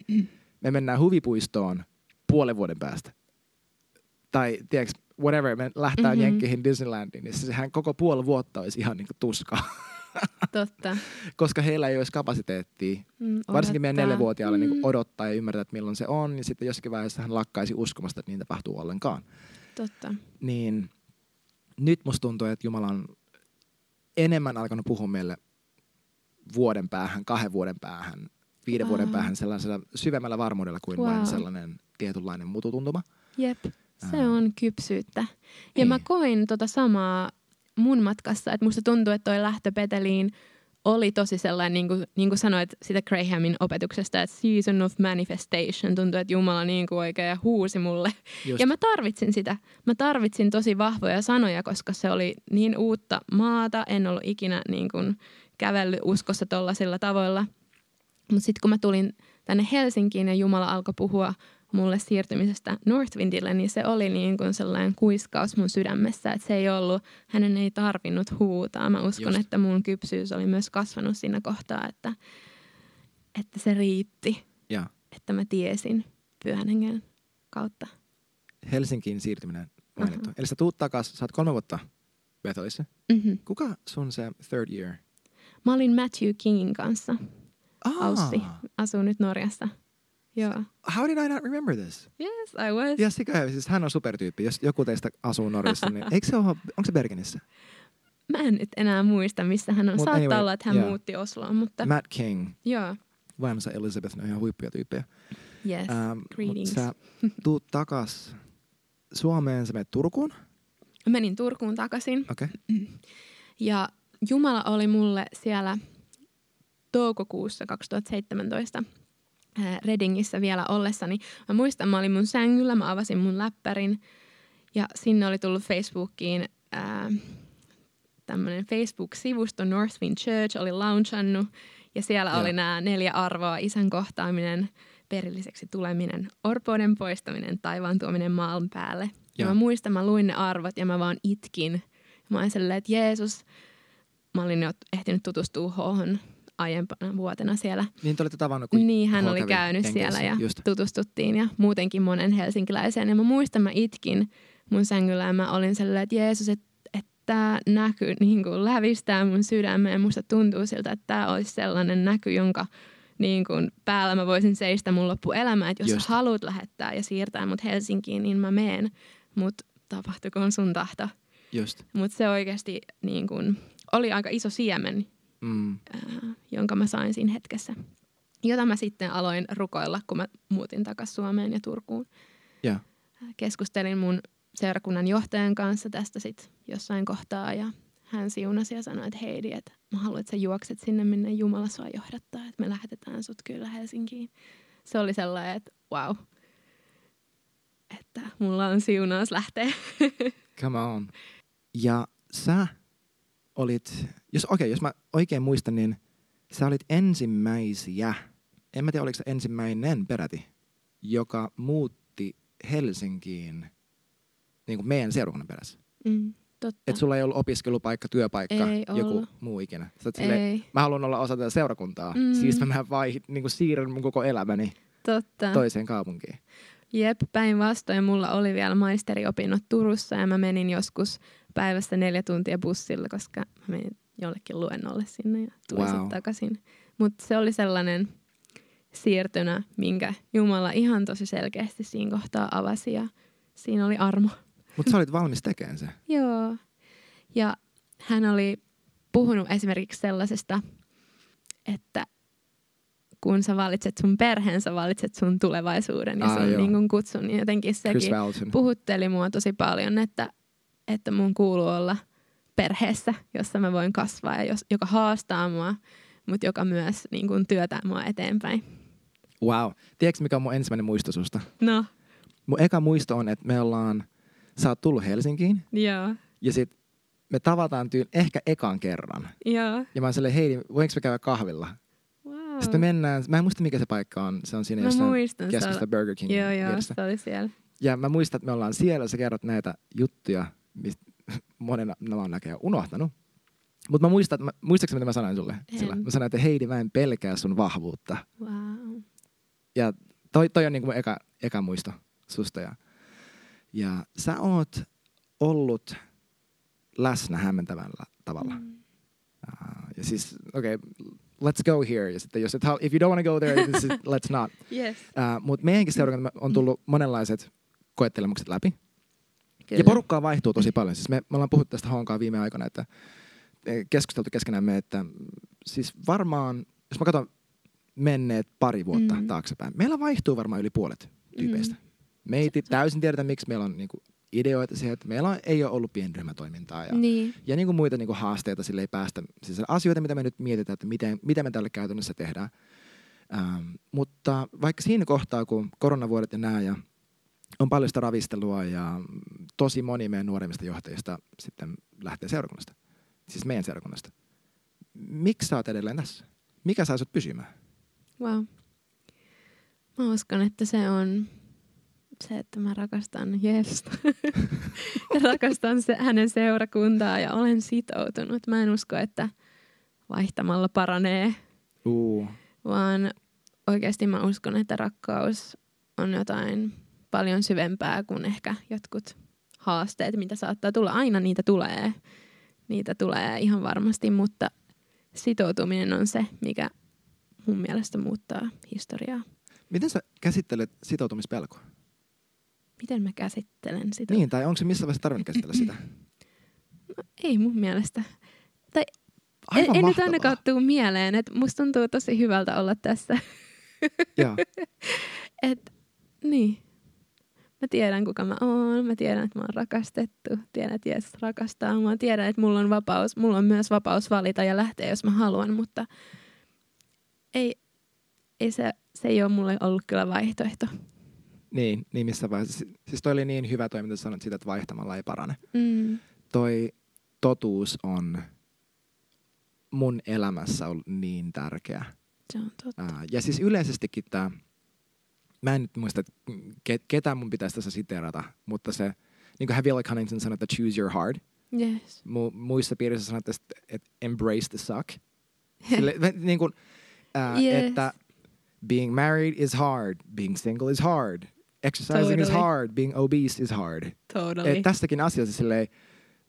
me mennään huvipuistoon puolen vuoden päästä. Tai tiedätkö, whatever, me lähtään Mhm. mm-hmm. Jenkkeihin Disneylandiin, niin sehän koko puoli vuotta olisi ihan niin tuskaa. (laughs) Totta. Koska heillä ei olisi kapasiteettia, Mm, varsinkin meidän neljävuotiaalle niin Mm, odottaa ja ymmärtää, että milloin se on. Ja sitten jossakin vaiheessa hän lakkaisi uskomasta, että niin tapahtuu ollenkaan. Totta. Niin nyt musta tuntuu, että Jumala on enemmän alkanut puhua meille vuoden päähän, kahden vuoden päähän, viiden Wow. vuoden päähän sellaisella syvemmällä varmuudella kuin Wow. vain sellainen tietynlainen mututuntuma. Jep, se on kypsyyttä. Ja Niin. mä koin tota samaa mun matkassa, että musta tuntuu, että toi lähtö Peteliin oli tosi sellainen, niin kuin, niin kuin sanoit sitä Grahamin opetuksesta, että season of manifestation. Tuntui, että Jumala niin kuin oikein huusi mulle. Just. Ja mä tarvitsin sitä. Mä tarvitsin tosi vahvoja sanoja, koska se oli niin uutta maata. En ollut ikinä niin kuin kävellyt uskossa tollaisilla tavoilla. Mutta sitten kun mä tulin tänne Helsinkiin ja Jumala alkoi puhua mulle siirtymisestä Northwindille, niin se oli niin kuin sellainen kuiskaus mun sydämessä, että se ei ollut, hänen ei tarvinnut huutaa. Mä uskon, Just. että mun kypsyys oli myös kasvanut siinä kohtaa, että, että se riitti, ja että mä tiesin pyhän hengen kautta. Helsinkiin siirtyminen mainittu. Aha. Eli sä tuut takas, sä oot kolme vuotta Bethelissa. Mm-hmm. Kuka sun se third year? Mä olin Matthew Kingin kanssa. Ah, Aussi asuu nyt Norjassa. Joo. How did I not remember this? Yes, I was. Ja sikä, siis hän on supertyyppi. Jos joku teistä asuu Norjassa, niin eikö se ole, onko se Bergenissä? Mä en nyt enää muista, missä hän on. Mut Saattaa anyway, olla, että hän joo. muutti Osloon, mutta Matt King, joo. vaimonsa Elizabeth, ne on ihan huippuja tyyppejä. Yes, Ähm, mut greetings. sä tuut takas Suomeen, sä menet Turkuun. Mä menin Turkuun takaisin Okei. Okay. (clears throat) ja Jumala oli mulle siellä toukokuussa 2017 ää, Redingissä vielä ollessani. Mä muistan, mä olin mun sängyllä, mä avasin mun läppärin ja sinne oli tullut Facebookiin ää, tämmöinen Facebook-sivusto Northwind Church oli launchannut ja siellä Joo. oli nämä neljä arvoa, isän kohtaaminen, perilliseksi tuleminen, orpouden poistaminen, taivaan tuominen maan päälle. Ja Joo. mä muistan, mä luin ne arvot ja mä vaan itkin. Mä olin silleen, että Jeesus, mä olin jo ehtinyt tutustua hohon aiempana vuotena siellä. Niin te olette tavannut, kun Niin, hän oli käynyt Jenkeissä, siellä ja Just. tutustuttiin ja muutenkin monen helsinkiläisen. Ja mä muistan, mä itkin mun sängyllä ja mä olin sellainen, että Jeesus, että tämä näky niin kuin lävistää mun sydämeen. Musta tuntuu siltä, että tämä olisi sellainen näky, jonka niin kuin päällä mä voisin seistä mun loppuelämää. Että jos Just. sä haluat lähettää ja siirtää mut Helsinkiin, niin mä meen. Mutta tapahtukoon sun tahto. Just. Mutta se oikeasti niin kuin, oli aika iso siemen, Mm. ää, jonka mä sain siinä hetkessä. Jota mä sitten aloin rukoilla, kun mä muutin takaisin Suomeen ja Turkuun. Ja. Keskustelin mun seurakunnan johtajan kanssa tästä sit jossain kohtaa ja hän siunasi ja sanoi, että Heidi, että mä haluan, että sä juokset sinne, minne Jumala sua johdattaa, että me lähetetään sut kyllä Helsinkiin. Se oli sellainen, että wow, että mulla on siunaus lähteä. (laughs) Come on. Ja sä olit, jos okei, okay, jos mä oikein muistan, niin sä olit ensimmäisiä, en mä tiedä oliko se ensimmäinen peräti, joka muutti Helsinkiin niin kuin meidän seurakunnan perässä. Mm, totta. Että sulla ei ollut opiskelupaikka, työpaikka, Ei joku ollut. muu ikinä. Sä oot silleen, mä haluan olla osa tätä seurakuntaa. Mm. Siis mä vai, niin kuin siirryn mun koko elämäni totta. toiseen kaupunkiin. Jep, päinvastoin mulla oli vielä maisteriopinnot Turussa ja mä menin joskus päivässä neljä tuntia bussilla, koska mä menin jollekin luennolle sinne ja tulin Wow. takaisin. Mutta se oli sellainen siirtynä, minkä Jumala ihan tosi selkeästi siinä kohtaa avasi ja siinä oli armo. Mutta sä olit valmis tekemään se. (laughs) Joo. Ja hän oli puhunut esimerkiksi sellaisesta, että kun sä valitset sun perheen, sä valitset sun tulevaisuuden ja Aa, sun joo. niin kun kutsun, niin jotenkin sekin puhutteli mua tosi paljon, että, että mun kuuluu olla perheessä, jossa mä voin kasvaa ja jos, joka haastaa mua, mutta joka myös niin kun työtää mua eteenpäin. Wow. Tiedätkö mikä on mun ensimmäinen muisto susta? No, Mun eka muisto on, että me ollaan, sä oot tullut Helsinkiin joo, ja sit me tavataan tyyl ehkä ekan kerran. joo. Ja mä oon silleen, hei, voinko me käydä kahvilla? Wow. Sitten me mennään, mä en muista mikä se paikka on, se on siinä mä jossain muistan, keskustassa oli, Burger King joo, joo, vieressä. se oli siellä. Ja mä muistan, että me ollaan siellä, sä kerrot näitä juttuja, mistä monen oon näköjään unohtanut. Mutta mä muistan, että mä, muistatko mitä mä sanoin sulle? En. Sillä? Mä sanoin, että Heidi, mä en pelkää sun vahvuutta. Wow. Ja toi, toi on niinku mun eka, eka muisto susta. Ja, ja sä oot ollut läsnä hämmentävällä tavalla. Mm. Uh, ja siis, okei, okay, let's go here. Ja sitten jos et if you don't want to go there, then let's not. (laughs) Yes. Uh, Mutta meidänkin seurakunta on tullut monenlaiset koettelemukset läpi. Kyllä. Ja porukkaa vaihtuu tosi paljon. Siis me, me ollaan puhuttu tästä honkaa viime aikoina, että eh, keskusteltu keskenämme, että siis varmaan, jos mä katson menneet pari vuotta Mm. taaksepäin, meillä vaihtuu varmaan yli puolet tyypeistä. Mm. Me ei täysin tiedetä, miksi meillä on niinku ideoita siihen, että meillä on, ei ole ollut pienryhmätoimintaa ja, Niin. ja niinku muita niinku haasteita sille ei päästä. Siis asioita, mitä me nyt mietitään, että miten, mitä me tälle käytännössä tehdään. Ähm, mutta vaikka siinä kohtaa, kun koronavuodet ja nää ja on paljon sitä ravistelua ja tosi moni meidän nuoremmista johtajista sitten lähtee seurakunnasta. Siis meidän seurakunnasta. Miksi sä oot edelleen tässä? Mikä saa sut pysymään? Wow. Mä uskon, että se on se, että mä rakastan Jeesusta. (laughs) ja rakastan se, hänen seurakuntaa ja olen sitoutunut. Mä en usko, että vaihtamalla paranee, Uu, vaan oikeasti mä uskon, että rakkaus on jotain paljon syvempää kuin ehkä jotkut haasteet, mitä saattaa tulla. Aina niitä tulee. Niitä tulee ihan varmasti, mutta sitoutuminen on se, mikä mun mielestä muuttaa historiaa. Miten sä käsittelet sitoutumispelkoa? Miten mä käsittelen sitä? Niin, tai onko se missä vaiheessa tarvinnut käsitellä sitä? (clears throat) No, ei mun mielestä. Aivan en, en nyt ainakaan tuu mieleen, että musta tuntuu tosi hyvältä olla tässä. Joo. (laughs) Et, niin. Mä tiedän, kuka mä oon. Mä tiedän, että mä oon rakastettu. Tiedän, että Jeesus rakastaa mua. Tiedän, että mulla on vapaus. Mulla on myös vapaus valita ja lähteä, jos mä haluan, mutta ei, ei se, se ei ole mulle ollut kyllä vaihtoehto. Niin, niin missä vaiheessa. Si- Siis toi oli niin hyvä toi, mitä sä sanoit siitä, että vaihtamalla ei parane. Mm. Toi totuus on mun elämässä ollut niin tärkeä. Se on totta. Ää, ja siis yleisestikin tämä, mä en nyt muista, että ke, ketä mun pitäisi tässä siteerata, mutta se, niin kuin Havila Cunnington sanoi, että choose your heart. Yes. Mu, muissa piirissä sanotaan, että, embrace the suck. (laughs) Sille, niin kuin, ää, Yes. että being married is hard, being single is hard, exercising is Totally. hard, being obese is hard. Totally. Et tässäkin asiassa silleen,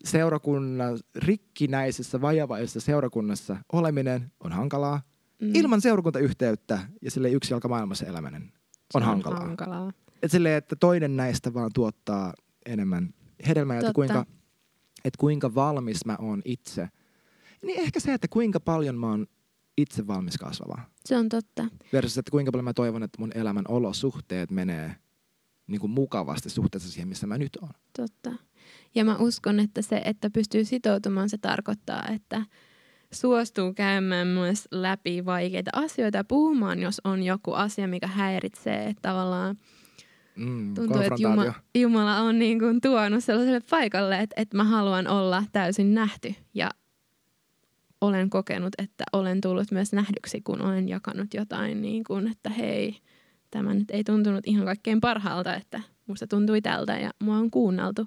seurakunnan, rikkinäisessä, vajavaisessa seurakunnassa oleminen on hankalaa. Mm. Ilman seurakuntayhteyttä ja sille yksi jalka maailmassa eläminen on hankalaa. hankalaa. Et silleen, että toinen näistä vaan tuottaa enemmän hedelmää, että kuinka, että kuinka valmis mä oon itse. Niin ehkä se, että kuinka paljon mä oon itse valmis kasvamaan. Se on totta. Versus, että kuinka paljon mä toivon, että mun elämän olosuhteet menee niin kuin mukavasti suhteessa siihen, missä mä nyt oon. Totta. Ja mä uskon, että se, että pystyy sitoutumaan, se tarkoittaa, että suostuu käymään myös läpi vaikeita asioita ja puhumaan, jos on joku asia, mikä häiritsee. Että tavallaan Mm, tuntuu, että. Jumala, Jumala on niin kuin tuonut sellaiselle paikalle, että, että mä haluan olla täysin nähty. Ja olen kokenut, että olen tullut myös nähdyksi, kun olen jakanut jotain, niin kuin, että hei, tämä nyt ei tuntunut ihan kaikkein parhaalta, että musta tuntui tältä ja mua on kuunneltu.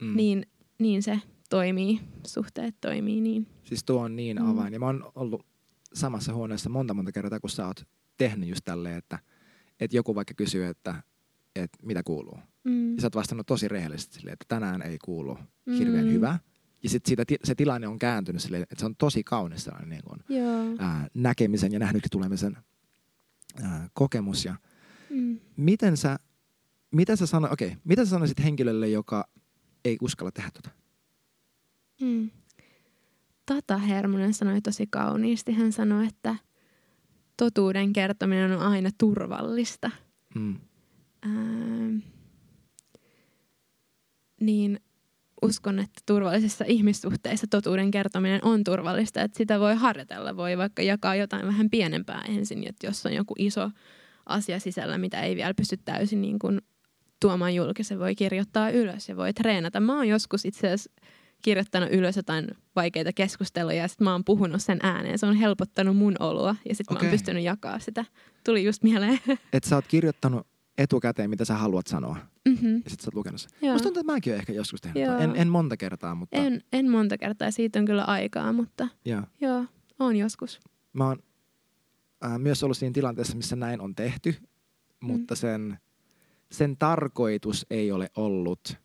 Mm. Niin, niin se toimii, suhteet toimii niin. Siis tuo on niin Mm. avain. Ja mä oon ollut samassa huoneessa monta monta kertaa, kun sä oot tehnyt just tälleen, että, että joku vaikka kysyy, että, että mitä kuuluu. Mm. Ja sä oot vastannut tosi rehellisesti silleen, että tänään ei kuulu hirveän Mm. hyvä. Ja sitten siitä, se tilanne on kääntynyt silleen, että se on tosi kaunis sellainen niin Joo. ää, näkemisen ja nähdyksi tulemisen ää, kokemus. Ja Mm. miten sä, mitä sä, sano, okay, mitä sä sanoisit henkilölle, joka ei uskalla tehdä tota? Mm. Tata Hermonen sanoi tosi kauniisti. Hän sanoi, että totuuden kertominen on aina turvallista. Mm. Ää, niin uskon, että turvallisissa ihmissuhteissa totuuden kertominen on turvallista, että sitä voi harjoitella, voi vaikka jakaa jotain vähän pienempää ensin, että jos on joku iso asia sisällä, mitä ei vielä pysty täysin niin kuin tuomaan julki, se voi kirjoittaa ylös ja voi treenata. Mä oon joskus itse asiassa kirjoittanut ylös jotain vaikeita keskusteluja ja sitten mä oon puhunut sen ääneen. Se on helpottanut mun oloa ja sitten mä Okei. oon pystynyt jakaa sitä. Tuli just mieleen. (laughs) Että sä oot kirjoittanut etukäteen, mitä sä haluat sanoa. mm-hmm. Ja sit sä oot lukenut sen. Joo. Musta tuntuu, että mäkin oon ehkä joskus tehnyt. Joo. En, en monta kertaa, mutta En, en monta kertaa, siitä on kyllä aikaa, mutta joo. joo, on joskus. mä oon äh, myös ollut siinä tilanteessa, missä näin on tehty, mutta sen, sen tarkoitus ei ole ollut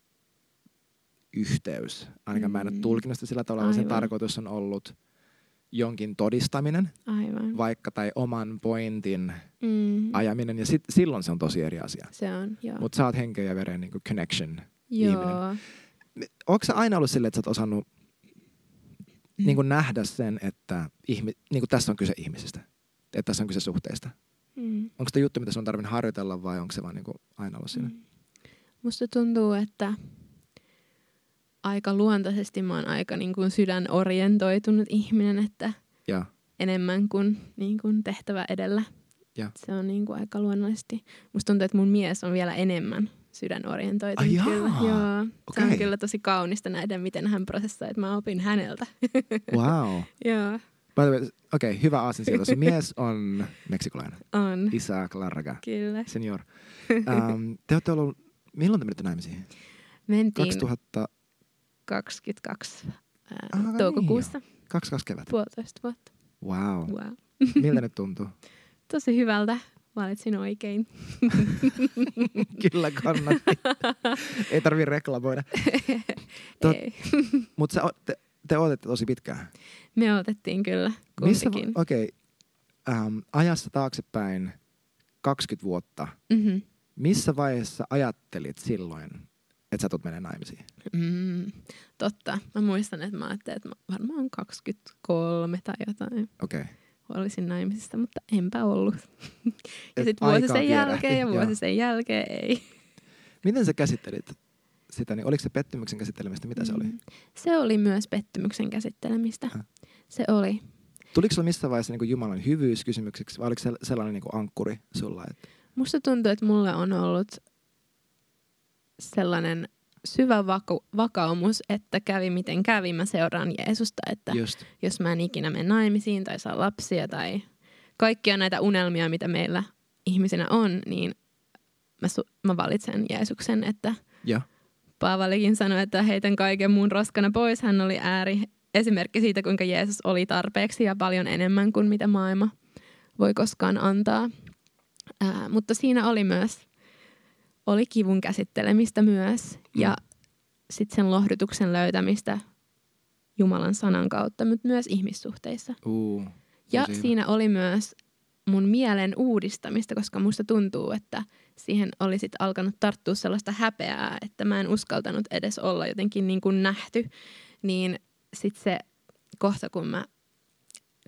yhteys. Ainakaan mä en ole Mm. tulkinnut sillä tavalla, vaan sen tarkoitus on ollut jonkin todistaminen, Aivan. vaikka tai oman pointin Mm. ajaminen, ja sit, silloin se on tosi eri asia. Se on, joo. Mutta sä oot henken ja veren niin connection. joo. Onko sä aina ollut silleen, että sä oot osannut Mm. niin kuin nähdä sen, että ihmi, niin kuin tässä on kyse ihmisistä, että tässä on kyse suhteista? Mm. Onko se juttu, mitä sun on tarvinnut harjoitella vai onko se vaan niin kuin aina ollut siinä? Mm. Musta tuntuu, että aika luontaisesti mä oon aika niin kuin sydänorientoitunut ihminen, että Ja, enemmän kuin, niin kuin tehtävä edellä. Ja. Se on niin kuin aika luonnollisesti. Musta tuntuu, että mun mies on vielä enemmän sydänorientoitunut. Jaa. kyllä. Joo. Se Okei. on kyllä tosi kaunista nähdä, miten hän prosessoi, että mä opin häneltä. (laughs) wow. Joo, By the way, okei, okay, hyvä aasinsilta. Sun mies on meksikolainen. (laughs) on. Isaac Larraga, Kyllä. senior. Um, te olette ollut, milloin te menette naimisiin? Mentiin 2000, 22 ää, Ah, niin toukokuussa, 22 kevät. puolitoista vuotta. Wow. Wow. Miltä nyt tuntuu? (laughs) Tosi hyvältä. Valitsin oikein. (laughs) Kyllä kannatti. (laughs) Ei tarvii reklamoida. Tot- Ei. Mutta te, te ootette tosi pitkään. Me otettiin kyllä kumpikin. okei, okay, um, ajassa taaksepäin 20 vuotta. Mm-hmm. Missä vaiheessa ajattelit silloin, että sä tulet menemään naimisiin? Mm, totta. Mä muistan, että mä ajattelin, että mä varmaan 23 tai jotain Okei. Okay. olisin naimisista, mutta enpä ollut. (laughs) ja sitten vuosi sen jälkeen ja vuosi sen jälkeen ei. Miten sä käsittelit sitä? Niin oliko se pettymyksen käsittelemistä? Mitä se oli? Mm. Se oli myös pettymyksen käsittelemistä. Äh. Se oli. Tuliko sulla missä vaiheessa niin Jumalan hyvyys kysymykseksi vai oliko se sellainen niin ankkuri sulla? Että... Musta tuntuu, että mulle on ollut sellainen syvä vaku- vakaumus, että kävi miten kävi, mä seuraan Jeesusta, että Just. jos mä en ikinä mene naimisiin tai saa lapsia tai kaikkia näitä unelmia, mitä meillä ihmisinä on, niin mä, su- mä valitsen Jeesuksen, että Ja. Paavalikin sanoi, että heitän kaiken muun roskana pois. Hän oli ääri esimerkki siitä, kuinka Jeesus oli tarpeeksi ja paljon enemmän kuin mitä maailma voi koskaan antaa. Ää, mutta siinä oli myös, oli kivun käsittelemistä myös ja sitten sen lohdutuksen löytämistä Jumalan sanan kautta, mutta myös ihmissuhteissa. Uh, Ja hyvä. siinä oli myös mun mielen uudistamista, koska musta tuntuu, että siihen oli sit alkanut tarttua sellaista häpeää, että mä en uskaltanut edes olla jotenkin niin kuin nähty. Niin sitten se kohta, kun, mä,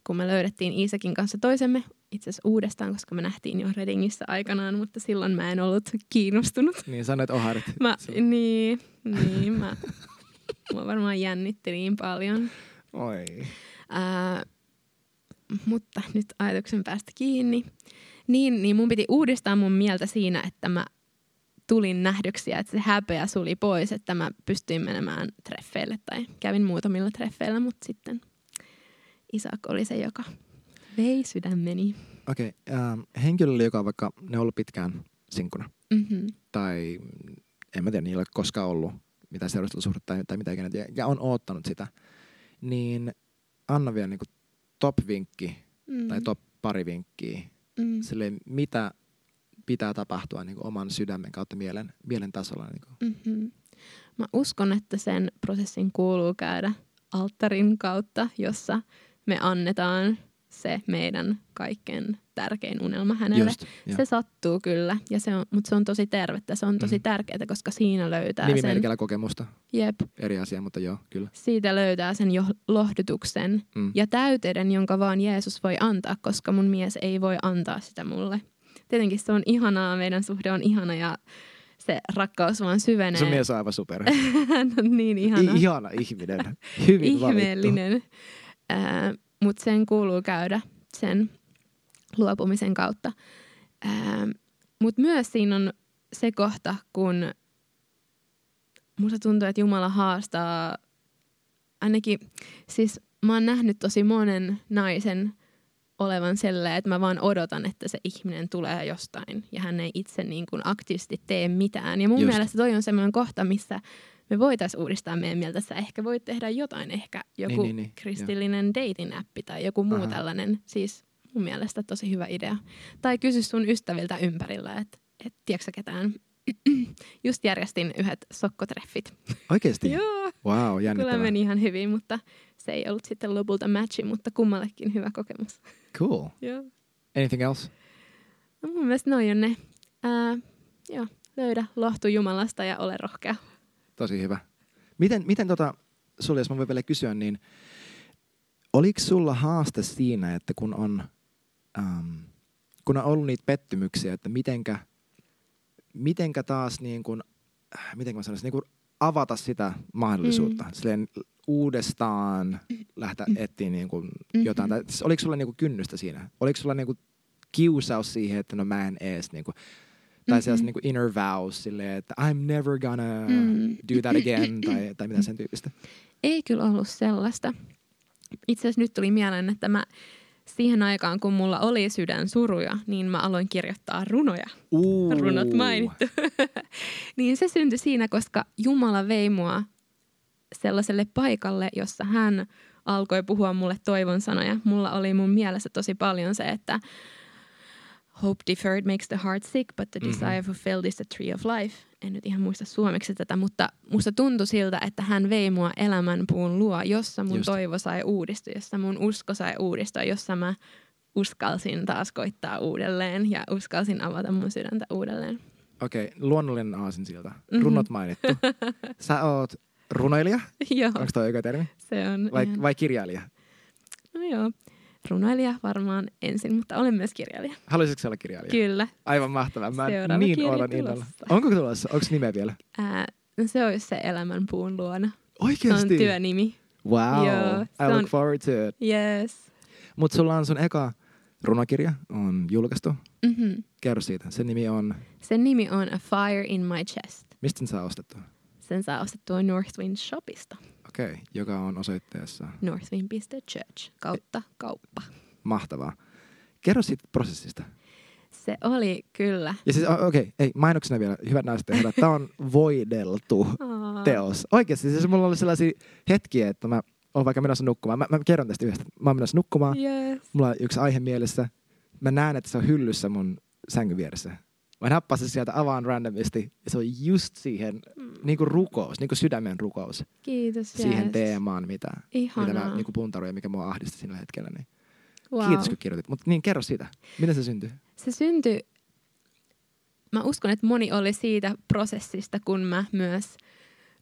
kun me löydettiin Iisakin kanssa toisemme, itse asiassa uudestaan, koska me nähtiin jo Redingissä aikanaan, mutta silloin mä en ollut kiinnostunut. Niin sanoit oharit. (laughs) Mä, niin, (laughs) niin, mä, mä varmaan jännitti niin paljon. Oi. Ää, mutta nyt ajatuksen päästä kiinni. Niin, niin mun piti uudistaa mun mieltä siinä, että mä tulin nähdyksi ja että se häpeä suli pois, että mä pystyin menemään treffeille tai kävin muutamilla treffeillä, mutta sitten Isak oli se, joka vei sydämeni. Okei, okay, ähm, henkilölle, joka on vaikka ne on ollut pitkään sinkkuna, Mm-hmm. tai en mä tiedä, niillä ei ole koskaan ollut mitään seurustelusuhdetta tai, tai mitä ikinä, ja- ja on oottanut sitä, niin anna vielä niinku top-vinkki Mm. tai top pari vinkkiä Mm. silleen, mitä pitää tapahtua niin oman sydämen kautta mielen, mielen tasolla. Niin Mm-hmm. Mä uskon, että sen prosessin kuuluu käydä alttarin kautta, jossa me annetaan se meidän kaikkein tärkein unelma hänelle. Just, joo. se sattuu kyllä, ja se on, mutta se on tosi tervettä. Se on tosi Mm. tärkeää, koska siinä löytää sen, Nimimerkillä kokemusta, jep, eri asia, mutta joo, kyllä. siitä löytää sen jo lohdutuksen Mm. ja täyteyden, jonka vaan Jeesus voi antaa, koska mun mies ei voi antaa sitä mulle. Tietenkin se on ihanaa, meidän suhde on ihana ja se rakkaus vaan syvenee. Sun mies on aivan super. Hän (laughs) on niin ihana. I- ihana ihminen. Hyvin valittu. ihmeellinen. Mutta sen kuuluu käydä sen luopumisen kautta. Mutta myös siinä on se kohta, kun musta tuntuu, että Jumala haastaa ainakin, siis mä oon nähnyt tosi monen naisen olevan sellainen, että mä vaan odotan, että se ihminen tulee jostain ja hän ei itse niin kuin aktiivisesti tee mitään. Ja mun Just. mielestä toi on semmoinen kohta, missä me voitaisiin uudistaa meidän mieltä. Sä ehkä voit tehdä jotain, ehkä joku niin, niin, kristillinen dating-appi tai joku muu Aha. tällainen. Siis mun mielestä tosi hyvä idea. Tai kysy sun ystäviltä ympärillä, että et, tiedätkö ketään. (clears throat) Just järjestin yhdet sokkotreffit. Oikeesti? (laughs) Joo, Wow, kyllä jännittävää. meni ihan hyvin, mutta se ei ollut sitten lopulta matchi, mutta kummallekin hyvä kokemus. (laughs) Cool. Joo. Anything else? No mun mielestä noi on ne. Ää, joo, löydä lohtu Jumalasta ja ole rohkea. Tosi hyvä. Miten, miten tota, sulle, jos mä voin vielä kysyä, niin oliko sulla haaste siinä, että kun on, ähm, kun on ollut niitä pettymyksiä, että mitenkä, mitenkä taas niin kuin, äh, miten mä sanoisin, niin kuin avata sitä mahdollisuutta, mm. silleen uudestaan lähteä etsiä niin kuin Mhm. jotain. Tai, siis oliko sulla niin kuin kynnystä siinä? Oliko sulla niin kuin kiusaus siihen, että no mä en ees niin kuin, tai sellaista niin kuin inner vows silleen, että I'm never gonna Mm. do that again (laughs) tai, tai mitä sen tyyppistä. Ei kyllä ollut sellaista. Itse asiassa nyt tuli mieleen, että mä siihen aikaan, kun mulla oli sydän suruja, niin mä aloin kirjoittaa runoja. Uh. Runot mainittu. (laughs) niin se syntyi siinä, koska Jumala vei mua sellaiselle paikalle, jossa hän alkoi puhua mulle toivon sanoja. Mulla oli mun mielessä tosi paljon se, että hope deferred makes the heart sick, but the Mhm. desire fulfilled is the tree of life. En nyt ihan muista suomeksi tätä, mutta musta tuntui siltä, että hän vei mua elämänpuun luo, jossa mun Just. toivo sai uudistua, jossa mun usko sai uudistua, jossa mä uskalsin taas koittaa uudelleen ja uskalsin avata mun sydäntä uudelleen. Okei, okay, luonnollinen aasinsilta. Mhm. Runnot mainittu. (laughs) Sä oot runoilija, Joo, onko toi oikea termi? se on Vai, ihan, vai kirjailija? no joo, runoilija varmaan ensin, mutta olen myös kirjailija. Haluaisitko olla kirjailija? Kyllä. Aivan mahtavaa. Mä Seuraava niin odotan innolla. Onko tulossa? Onko nimeä vielä? Ää, no se olisi se elämänpuun luona. Se on Oikeasti? työnimi. Wow. Joo, I look on- forward to it. Yes. Mutta sulla on sun eka runokirja, on julkaistu. Mm-hmm. Kerro siitä. Sen nimi on, Sen nimi on A Fire in My Chest. mistä sen saa ostettu? Sen saa ostettua Northwind Shopista. Okei, okay, joka on osoitteessa. northwind.church kautta kauppa. Mahtavaa. Kerro siitä prosessista. Se oli kyllä. Ja siis, okei, okay, ei, mainoksena vielä, hyvät naiset ja herrat, tämä on voideltu teos. Oikeasti, siis mulla oli sellaisia hetkiä, että mä oon vaikka menossa nukkumaan. Mä, mä kerron tästä yhdestä. Mä oon menossa nukkumaan. Yes. Mulla on yksi aihe mielessä. Mä näen, että se on hyllyssä mun sängyn vieressä. Mä nappasin sieltä, avaan randomisti. Ja se on just siihen Mm. niin kuin rukous, niin kuin sydämen rukous. Kiitos. Siihen yes. teemaan, mitä, mitä mä niin kuin puntaroin ja mikä mua ahdisti sillä hetkellä. Niin. wow. Kiitos, kun kirjoitit. Mutta niin, kerro siitä. Miten se syntyi? Se syntyi, mä uskon, että moni oli siitä prosessista, kun mä myös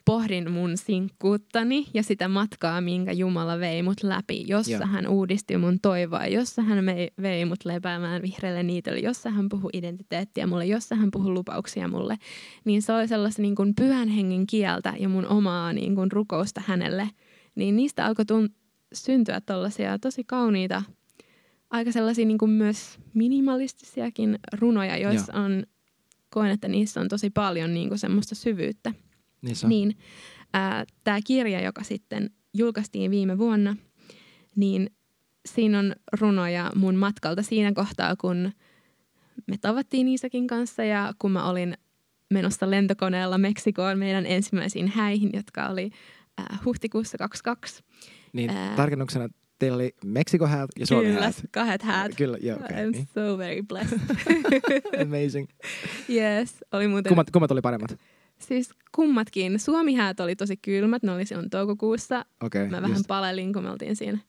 pohdin mun sinkkuuttani ja sitä matkaa, minkä Jumala vei mut läpi, jossa Joo. hän uudisti mun toivoa, jossa hän vei, mut lepäämään vihreälle niitylle, jossa hän puhui identiteettiä mulle, jossa hän puhui lupauksia mulle. Niin se oli sellaista niin kuin pyhän hengen kieltä ja mun omaa niin kuin rukousta hänelle. Niin niistä alkoi tun- syntyä tällaisia tosi kauniita aika sellaisia niin kuin myös minimalistisiakin runoja, joissa on, koen, että niissä on tosi paljon niin kuin semmoista syvyyttä. Niin. Niin tämä kirja, joka sitten julkaistiin viime vuonna, niin siinä on runoja mun matkalta siinä kohtaa, kun me tavattiin Iisakin kanssa ja kun mä olin menossa lentokoneella Meksikoon meidän ensimmäisiin häihin, jotka oli äh, huhtikuussa 22. Niin, ää- tarkennuksena teillä oli Meksiko häät ja Suomi Kyllä, häät. kahdet häät. Kyllä, joo, okei. I'm niin. so very blessed. (laughs) Amazing. yes, oli muuten... Kummat, kummat oli paremmat? Siis kummatkin. Suomihäät oli tosi kylmät, ne oli silloin toukokuussa. Okei, Mä okay, vähän just. palelin, kun me oltiin siinä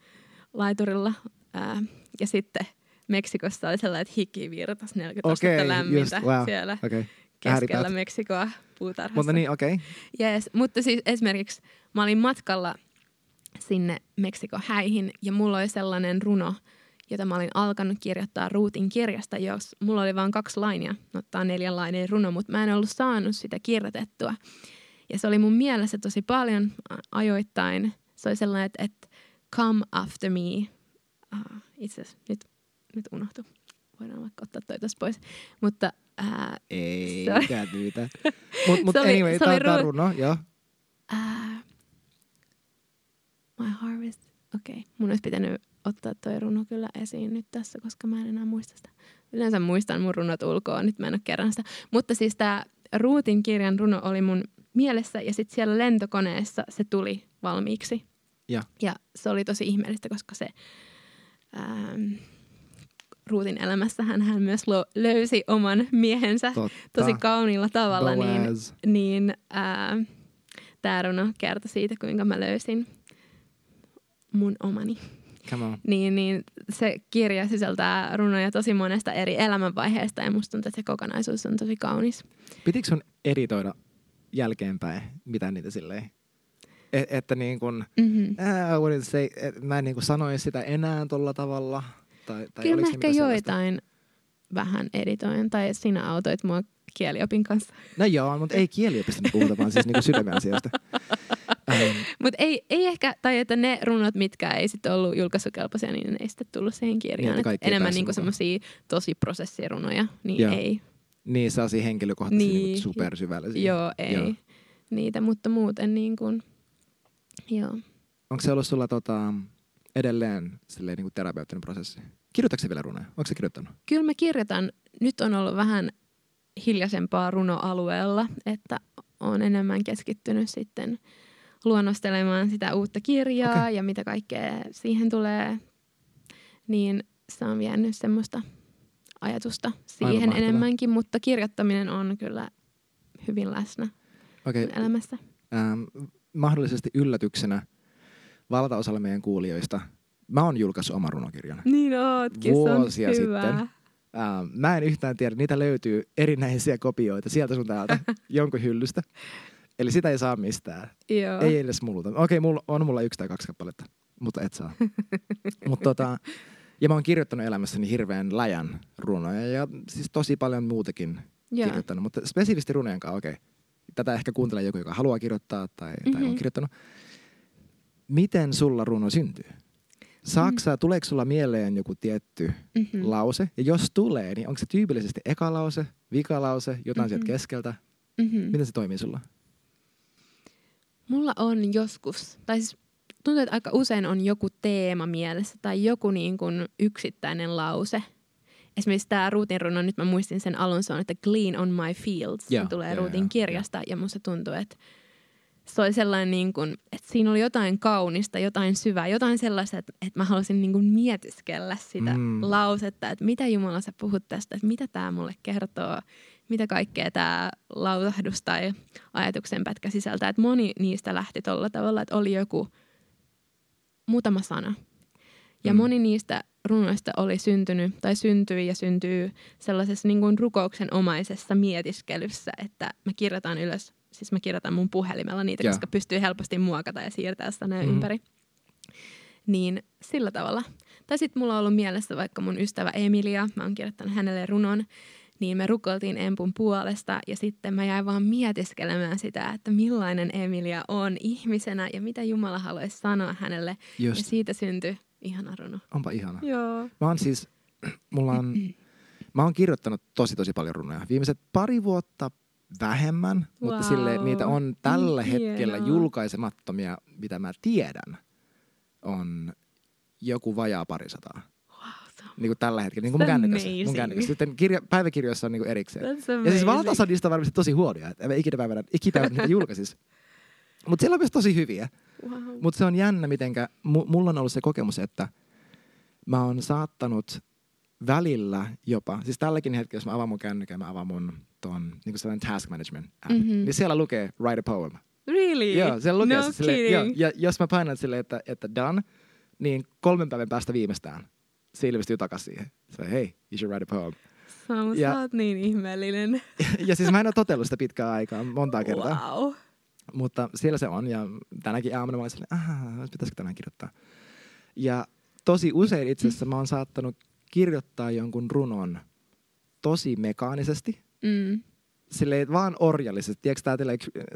laiturilla. Ää, ja sitten Meksikossa oli sellainen, että hiki virtas 40 Okei, astetta lämmintä just, wow. siellä. Okay. keskellä Ääripäät. Meksikoa puutarhassa. Mutta niin, okei. Okay. Yes, mutta siis esimerkiksi mä olin matkalla sinne Meksikon häihin ja mulla oli sellainen runo, jota mä olin alkanut kirjoittaa Ruutin kirjasta, jos mulla oli vain kaksi lainia, no tää on neljänlainen runo, mutta mä en ollut saanut sitä kirjoitettua. Ja se oli mun mielessä tosi paljon ajoittain. Se oli sellainen, että, että come after me. Uh, itse asiassa nyt, nyt unohtu. Voidaan vaikka ottaa toi tosta pois. Mutta uh, Ei, Se mikä niitä. (laughs) Mut, mut anyway, oli on ru- runo, joo. Uh, my harvest. Okei, okay. mun olisi pitänyt ottaa toi runo kyllä esiin nyt tässä, koska mä en enää muista sitä. Yleensä muistan mun runot ulkoa, nyt mä en ole kerran sitä. Mutta siis tämä Ruutin kirjan runo oli mun mielessä ja sitten siellä lentokoneessa se tuli valmiiksi. Ja. ja se oli tosi ihmeellistä, koska se ähm, Ruutin elämässähän hän myös lo- löysi oman miehensä Totta. tosi kauniilla tavalla. Niin, Boaz. niin ää, tämä runo kertoi siitä, kuinka mä löysin mun omani. Niin, niin se kirja sisältää runoja tosi monesta eri elämänvaiheesta ja musta tuntuu, että se kokonaisuus on tosi kaunis. Pitikö sun editoida jälkeenpäin mitä niitä silleen? Et, että niin kun, Mm-hmm. ää, wouldn't say, et, mä en niin kun sanoisi sitä enää tolla tavalla. Tai, tai Kyllä mä ehkä mitään sellaista? joitain vähän editoin, tai sinä autoit mua kieliopin kanssa. No joo, mutta ei kieliopista puhuta, vaan siis niinku sydämen (laughs) asioista. (laughs) Mutta ei, ei ehkä, tai että ne runot, mitkä ei sitten ollut julkaisukelpoisia, niin ne ei sitten tullut siihen kirjaan. Niin, että enemmän niinku semmoisia tosi prosessirunoja, niin Joo. ei. niin sellaisia henkilökohtaisia Niin. niin. supersyvällisiä. Joo, ei Joo. joo. niitä, mutta muuten niin kuin, joo. Onko se ollut sulla tota, edelleen silleen, niin kuin terapeuttinen prosessi? Kirjoitatko se vielä runoja? Onko se kirjoittanut? Kyllä mä kirjoitan, nyt on ollut vähän hiljaisempaa runoalueella, että on enemmän keskittynyt sitten luonnostelemaan sitä uutta kirjaa okay. ja mitä kaikkea siihen tulee, niin se on vienyt semmoista ajatusta siihen enemmänkin, mutta kirjoittaminen on kyllä hyvin läsnä mun elämässä. ähm, mahdollisesti yllätyksenä valtaosalle meidän kuulijoista. Mä oon julkaissut oman runokirjan. Niin ootkin, Vuosia se on hyvä. sitten. Ähm, mä en yhtään tiedä, niitä löytyy erinäisiä kopioita sieltä sun täältä (laughs) jonkun hyllystä. Eli sitä ei saa mistään. Joo. Ei edes multa. Okei, mulla, on mulla yksi tai kaksi kappaletta, mutta et saa. (laughs) Mut tota, ja mä oon kirjoittanut elämässäni hirveän läjän runoja ja siis tosi paljon muutakin Joo. kirjoittanut. Mutta spesifisti runojen kanssa, okei. Tätä ehkä kuuntelee joku, joka haluaa kirjoittaa tai, mm-hmm. tai on Mhm. kirjoittanut. Miten sulla runo syntyy? Saksa, mm. tuleeko sulla mieleen joku tietty Mm-hmm. lause? Ja jos tulee, niin onko se tyypillisesti eka lause, vika lause, jotain mm-hmm. sieltä Mhm. keskeltä? mm-hmm. Miten se toimii sulla? Mulla on joskus, tai siis tuntuu, että aika usein on joku teema mielessä tai joku niin kuin yksittäinen lause. Esimerkiksi tämä Ruutin runo, nyt mä muistin sen alun, se on, että Glean on my fields. Joo, se tulee joo, Ruutin joo, kirjasta ja musta tuntuu, että se oli sellainen, niin kuin, että siinä oli jotain kaunista, jotain syvää, jotain sellaista, että, että mä halusin niin kuin mietiskellä sitä mm. lausetta, että mitä Jumala sä puhut tästä, että mitä tämä mulle kertoo, mitä kaikkea tämä lausahdus tai ajatuksen pätkä sisältää. Että moni niistä lähti tuolla tavalla, että oli joku muutama sana. Ja mm. moni niistä runoista oli syntynyt tai syntyi ja syntyy sellaisessa niin kuin rukouksen omaisessa mietiskelyssä, että mä kirjoitan ylös, siis mä kirjoitan mun puhelimella niitä, yeah. koska pystyy helposti muokata ja siirtää sitä mm. ympäri. Niin sillä tavalla. Tai sitten mulla on ollut mielessä vaikka mun ystävä Emilia, mä oon kirjoittanut hänelle runon, niin me rukoiltiin Empun puolesta ja sitten mä jäin vaan mietiskelemään sitä, että millainen Emilia on ihmisenä ja mitä Jumala haluaisi sanoa hänelle. Just. Ja siitä syntyi ihana runo. Onpa ihana. Joo. Mä oon siis, (clears throat) mulla on, (clears throat) mä oon kirjoittanut tosi tosi paljon runoja. Viimeiset pari vuotta vähemmän, wow. mutta sille niitä on tällä niin hetkellä hienoa. julkaisemattomia, mitä mä tiedän, on joku vajaa parisataa. Niin kuin tällä hetkellä, niin kuin mun kännykässä. Mun kännykässä. Sitten kirja, päiväkirjoissa on niin kuin erikseen. Ja siis valtaosa niistä on varmasti tosi huonoja. Että ikinä päivänä, ikinä niitä julkaisis. (laughs) Mutta siellä on myös tosi hyviä. Wow. Mutta se on jännä, mitenkä mulla on ollut se kokemus, että mä oon saattanut välillä jopa, siis tälläkin hetkellä, jos mä avaan mun kännykän, mä avaan mun ton, niin kuin sellainen task management app, mm-hmm. niin siellä lukee write a poem. Really? Joo, siellä lukee no sille, joo, ja jos mä painan silleen, että, että done, niin kolmen päivän päästä viimeistään se ilmestyy takaisin siihen. Se hei, you should write a poem. Samu, ja, sä oot niin ihmeellinen. (laughs) ja siis mä en ole totellut sitä pitkään aikaa, monta kertaa. Wow. Mutta siellä se on ja tänäkin aamuna mä olin silleen, pitäisikö tänään kirjoittaa. Ja tosi usein itse asiassa mä oon saattanut kirjoittaa jonkun runon tosi mekaanisesti. Mm. Silleen vaan orjallisesti. Tiedätkö tää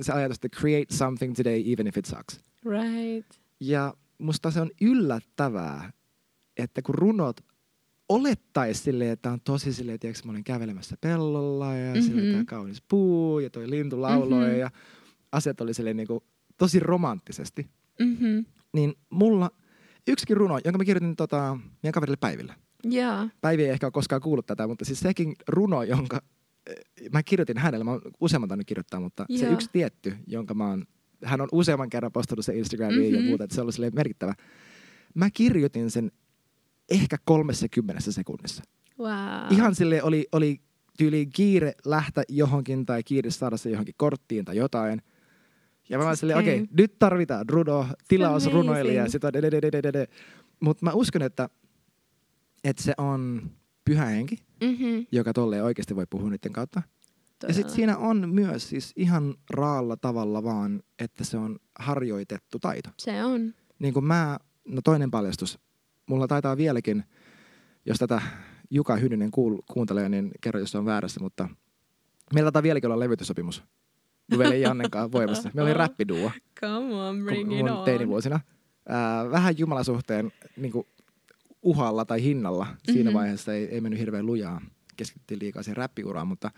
se ajatus, että create something today even if it sucks. Right. Ja musta se on yllättävää, että kun runot olettaisi silleen, että on tosi silleen, tiedätkö, mä olin kävelemässä pellolla ja mm-hmm. silleen tämä kaunis puu ja toi lintu lauloi mm-hmm. ja asiat oli silleen niin kuin, tosi romanttisesti. Mm-hmm. Niin mulla yksikin runo, jonka mä kirjoitin tota, meidän kaverille Päiville. Yeah. Päivi ei ehkä ole koskaan kuullut tätä, mutta siis sekin runo, jonka eh, mä kirjoitin hänelle, mä oon useamman tainnut kirjoittaa, mutta yeah. se yksi tietty, jonka mä oon, hän on useamman kerran postannut se Instagramiin mm-hmm. ja muuta, että se on ollut merkittävä. Mä kirjoitin sen ehkä 30 sekunnissa. Wow. Ihan sille oli, oli tyyli kiire lähteä johonkin tai kiire saada se johonkin korttiin tai jotain. Ja mä olin silleen, okei, okay, nyt tarvitaan runo, tilaus runoilija. Mutta mä uskon, että, että se on pyhä henki, mm-hmm. joka tolleen oikeasti voi puhua niiden kautta. Todella. Ja sitten siinä on myös siis ihan raalla tavalla vaan, että se on harjoitettu taito. Se on. Niin kuin mä, no toinen paljastus, mulla taitaa vieläkin, jos tätä Juka Hynynen kuul, kuuntelee, niin kerro, jos se on väärässä, mutta meillä taitaa vieläkin olla levytyssopimus. Veli Jannenkaan voimassa. Meillä oli räppiduo. Come on, bring it on. teinivuosina. Äh, vähän Jumalasuhteen niin kuin uhalla tai hinnalla. Mm-hmm. Siinä vaiheessa ei, ei mennyt hirveän lujaa. Keskityttiin liikaa siihen räppiuraan, mutta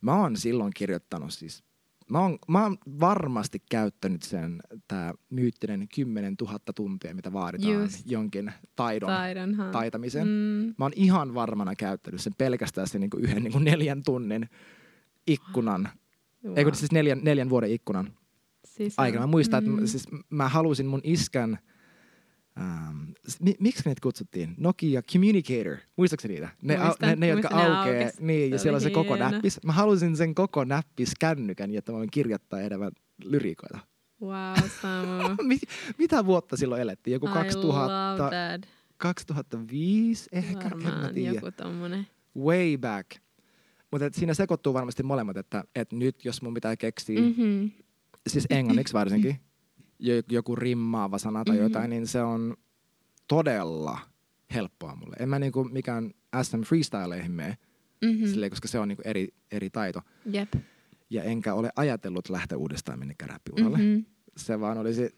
mä oon silloin kirjoittanut siis Mä oon, mä oon varmasti käyttänyt sen, tää myyttinen 10 000 tuntia, mitä vaaditaan Just. jonkin taidon Taidonhan. taitamiseen. Mm. Mä oon ihan varmana käyttänyt sen pelkästään sen niinku yhden niinku neljän tunnin ikkunan. Wow. Eikö siis neljän, neljän vuoden ikkunan siis aikana. Mä muistan, mm. että siis mä halusin mun iskän Um, miksi niitä kutsuttiin? Nokia Communicator. Muistatko niitä? Ne, Muistan, ne, ne jotka aukeaa. Niin, ja siellä on se koko näppis. Mä halusin sen koko näppis kännykän, jotta mä voin kirjoittaa enemmän lyrikoita. Wow, Samu. (laughs) Mit, mitä vuotta silloin elettiin? Joku I 2000, 2005 ehkä? Varmaan en mä tiedä. joku tommonen. Way back. Mutta siinä sekoittuu varmasti molemmat, että, että nyt jos mun pitää keksiä, mm-hmm. siis englanniksi varsinkin, joku rimmaava sana tai mm-hmm. jotain, niin se on todella helppoa mulle. En mä niinku mikään SM freestyleihin mene, mm-hmm. silleen, koska se on niinku eri, eri taito. Jep. Ja enkä ole ajatellut lähteä uudestaan minnekään räppiuralle. Mm-hmm. Se vaan olisi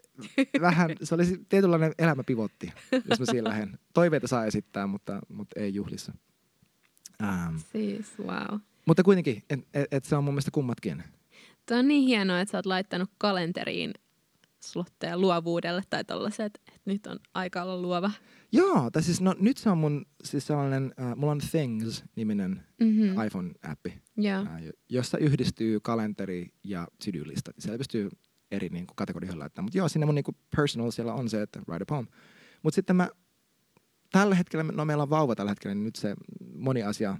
(laughs) vähän, se olisi tietynlainen elämäpivotti, jos mä siinä lähden. Toiveita saa esittää, mutta, mutta ei juhlissa. Ähm. Siis, wow. Mutta kuitenkin, että et, et se on mun mielestä kummatkin. Tämä on niin hienoa, että sä oot laittanut kalenteriin slotteja luovuudelle tai tollaset, että nyt on aika olla luova. Joo, tai siis no, nyt se on mun siis sellainen, äh, mulla on Things-niminen Mm-hmm. iPhone-appi, Joo. äh, jo- jossa yhdistyy kalenteri ja to-do-lista. Siellä pystyy eri niin kuin, kategorioihin laittamaan. Mutta joo, siinä mun niin kuin, personal siellä on se, että write a poem. Mutta sitten mä tällä hetkellä, no meillä on vauva tällä hetkellä, niin nyt se moni asia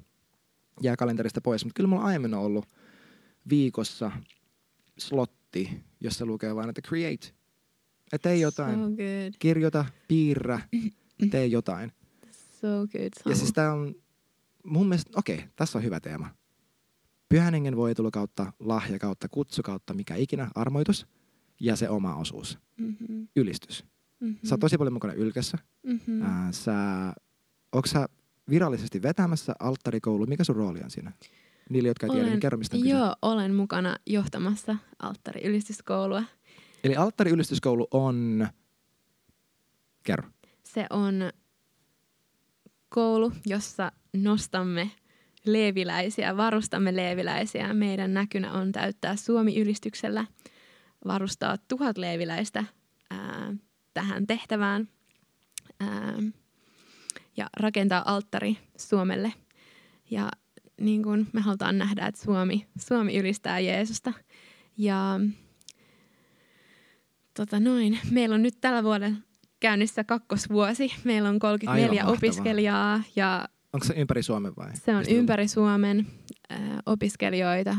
jää kalenterista pois. Mutta kyllä mulla aiemmin on ollut viikossa slotti, jossa lukee vain, että create. Että tee jotain. So good. Kirjoita, piirrä, tee jotain. So good. Sama. Ja siis tää on mun mielestä, okei, tässä on hyvä teema. Pyhän hengen voitelu kautta, lahja kautta, kutsu kautta, mikä ikinä, armoitus ja se oma osuus, mm-hmm. ylistys. Mm-hmm. Sä oot tosi paljon mukana ylkässä. mm-hmm. Ää, sä, onko sä virallisesti vetämässä alttarikoulu? Mikä sun rooli on siinä? Niille, jotka ei tiedä, niin kerro mistä on kyse. Joo, olen mukana johtamassa alttari-ylistyskoulua. Eli alttari-ylistyskoulu on, kerro. Se on koulu, jossa nostamme leeviläisiä, varustamme leeviläisiä. Meidän näkynä on täyttää Suomi-ylistyksellä, varustaa tuhat leeviläistä ää, tähän tehtävään ää, ja rakentaa alttari Suomelle. Ja niin kuin me halutaan nähdä, että Suomi, Suomi ylistää Jeesusta. Ja tota noin, (laughs) meillä on nyt tällä vuodella käynnissä kakkosvuosi. Meillä on 34 Aivan mahtavaa. opiskelijaa ja Onko se ympäri Suomen vai? se on Mistä ympäri Suomen äh, opiskelijoita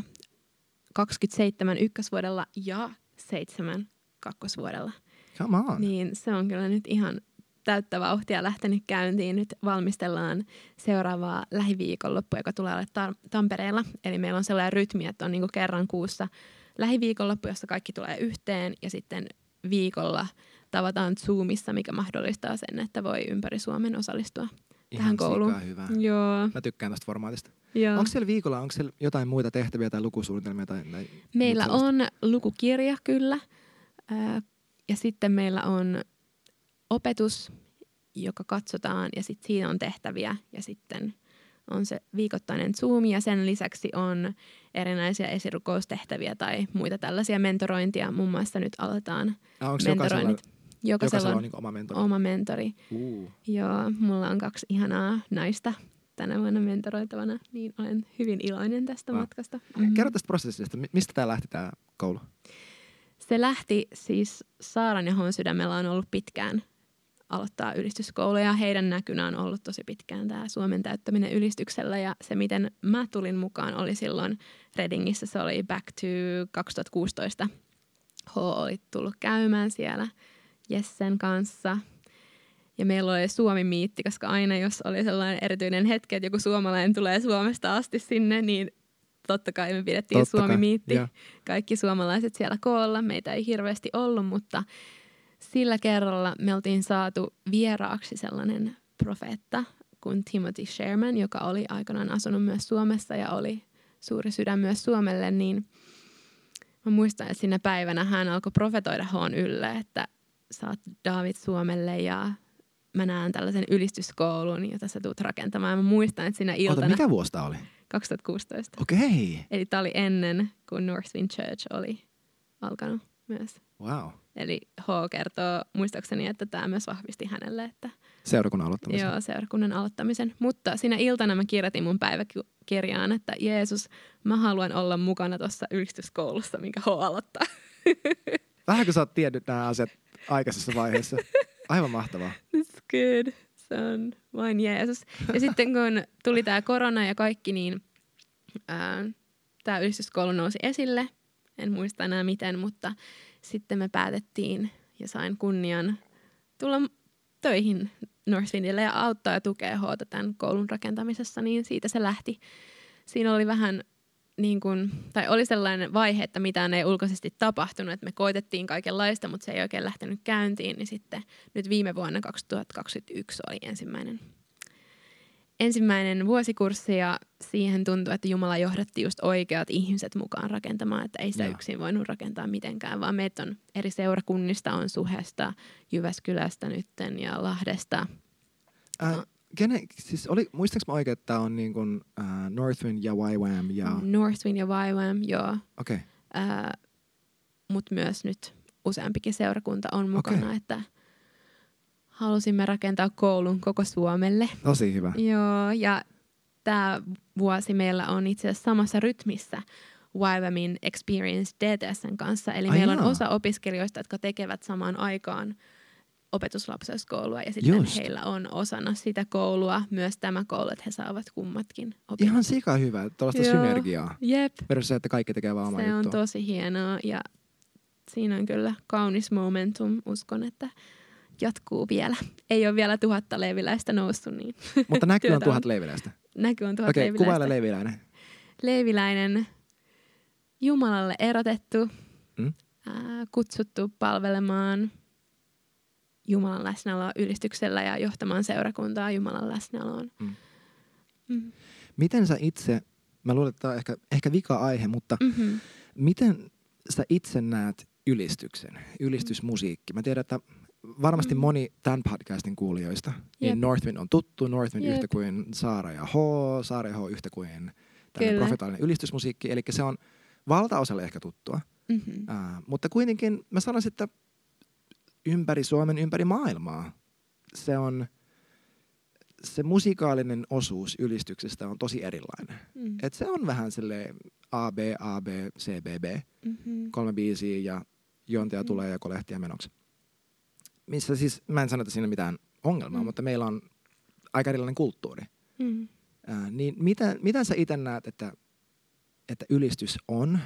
27 ykkösvuodella ja 7 kakkosvuodella. Come on. Niin se on kyllä nyt ihan täyttä vauhtia lähtenyt käyntiin. Nyt valmistellaan seuraavaa lähiviikonloppua, joka tulee olemaan Ta- Tampereella. Eli meillä on sellainen rytmi, että on niinku kerran kuussa lähiviikonloppu, jossa kaikki tulee yhteen ja sitten viikolla tavataan Zoomissa, mikä mahdollistaa sen, että voi ympäri Suomen osallistua Ihan tähän kouluun. hyvä. Joo. Mä tykkään tästä formaatista. joo. Onko siellä viikolla, onko siellä jotain muita tehtäviä tai lukusuunnitelmia? Tai, tai Meillä on lukukirja kyllä. Ja sitten meillä on opetus, joka katsotaan ja sitten siinä on tehtäviä ja sitten on se viikoittainen Zoom ja sen lisäksi on erinäisiä esirukoustehtäviä tai muita tällaisia mentorointia. Muun muassa nyt aletaan Ah, onko mentoroinnit. Jokaisella jokaisella on on niin oma mentori? oma mentori. Uh. Joo, mulla on kaksi ihanaa naista tänä vuonna mentoroitavana, niin olen hyvin iloinen tästä Wow. matkasta. Mhm. Kerro tästä prosessista. Mi- Mistä tämä lähti tämä koulu? Se lähti siis Saaran ja Hon sydämellä on ollut pitkään aloittaa ylistyskoulu ja heidän näkynä on ollut tosi pitkään tämä Suomen täyttäminen ylistyksellä ja se miten mä tulin mukaan oli silloin Redingissä, se oli back to 2016. H oli tullut käymään siellä Jessen kanssa ja meillä oli Suomi-miitti, koska aina jos oli sellainen erityinen hetki, että joku suomalainen tulee Suomesta asti sinne, niin totta kai me pidettiin kai, Suomi-miitti joo. kaikki suomalaiset siellä koolla. Meitä ei hirveästi ollut, mutta sillä kerralla me oltiin saatu vieraaksi sellainen profeetta kuin Timothy Sherman, joka oli aikanaan asunut myös Suomessa ja oli suuri sydän myös Suomelle, niin mä muistan, että sinä päivänä hän alkoi profetoida Hoon ylle, että saat David Suomelle ja mä näen tällaisen ylistyskoulun, jota sä tuut rakentamaan. Ja mä muistan, että siinä Ota, iltana mikä vuosi tää oli? 2016. Okei. Eli tämä oli ennen kuin Northwind Church oli alkanut myös. Wow. Eli H kertoo muistaakseni, että tämä myös vahvisti hänelle, että Seurakunnan aloittamisen. joo, seurakunnan aloittamisen. Mutta siinä iltana mä kirjoitin mun päiväkirjaan, että Jeesus, mä haluan olla mukana tuossa ylistyskoulussa, minkä H aloittaa. (laughs) Vähän kun sä oot tiennyt nämä asiat aikaisessa vaiheessa. Aivan mahtavaa. It's good. Se on vain Jeesus. Ja sitten kun tuli tämä korona ja kaikki, niin tämä ylistyskoulu nousi esille. En muista enää miten, mutta sitten me päätettiin ja sain kunnian tulla töihin Northwindille ja auttaa ja tukea Hota tämän koulun rakentamisessa, niin siitä se lähti. Siinä oli vähän niin kuin, tai oli sellainen vaihe, että mitään ei ulkoisesti tapahtunut, että me koitettiin kaikenlaista, mutta se ei oikein lähtenyt käyntiin, niin sitten nyt viime vuonna 2021 oli ensimmäinen, ensimmäinen vuosikurssi ja siihen tuntui, että Jumala johdatti just oikeat ihmiset mukaan rakentamaan, että ei sitä Joo. yksin voinut rakentaa mitenkään, vaan meitä on eri seurakunnista, on Suhesta, Jyväskylästä nytten ja Lahdesta. Äh, kene, siis oli, muistaaks mä oikein, että tää on niin kuin, äh, Northwind ja YWAM ja... Northwind ja YWAM, joo. Okei. Okay. mutta myös nyt useampikin seurakunta on mukana, Okei. että halusimme rakentaa koulun koko Suomelle. Tosi hyvä. Joo, ja tämä vuosi meillä on itse asiassa samassa rytmissä YWAMin Experience DTSn kanssa. Eli Ai meillä on jaa. osa opiskelijoista, jotka tekevät samaan aikaan opetuslapseuskoulua ja sitten Just. heillä on osana sitä koulua myös tämä koulu, että he saavat kummatkin opiskella. Ihan sika hyvä, tuollaista Joo. synergiaa. Jep, Versus se, että kaikki tekee vaan omaa se on juttua. tosi hienoa ja siinä on kyllä kaunis momentum. Uskon, että jatkuu vielä. Ei ole vielä tuhatta leiviläistä noussut, niin (laughs) Mutta näkyy on tuhat leiviläistä. näky on tuhat Okei, leiviläistä. kuvaile leiviläinen. leiviläinen, Jumalalle erotettu, Mm. ää, kutsuttu palvelemaan Jumalan läsnäoloa ylistyksellä ja johtamaan seurakuntaa Jumalan läsnäoloon. Mm. Mm. Miten sä itse, mä luulen, että tämä on ehkä, ehkä vika-aihe, mutta Mm-hmm. miten sä itse näet ylistyksen, ylistysmusiikki? Mä tiedän, että varmasti Mm. moni tämän podcastin kuulijoista, Jep. niin Northwind on tuttu, Northwind Jep. yhtä kuin Saara ja H, Saara ja H yhtä kuin profetaalinen ylistysmusiikki, eli se on valtaosalle ehkä tuttua, Mm-hmm. Ää, mutta kuitenkin mä sanoisin, että ympäri Suomen, ympäri maailmaa se on, se musikaalinen osuus ylistyksestä on tosi erilainen. Mm. Et se on vähän sille A, B, A, B, C, B, B. Mm-hmm. Kolme biisiä ja juontaja Mm. tulee ja kolehtia menoksi. Missä siis, mä en sano, että siinä on mitään ongelmaa, Mm. mutta meillä on aika erilainen kulttuuri. Mm. Ää, niin mitä, mitä sä itse näet, että, että ylistys on?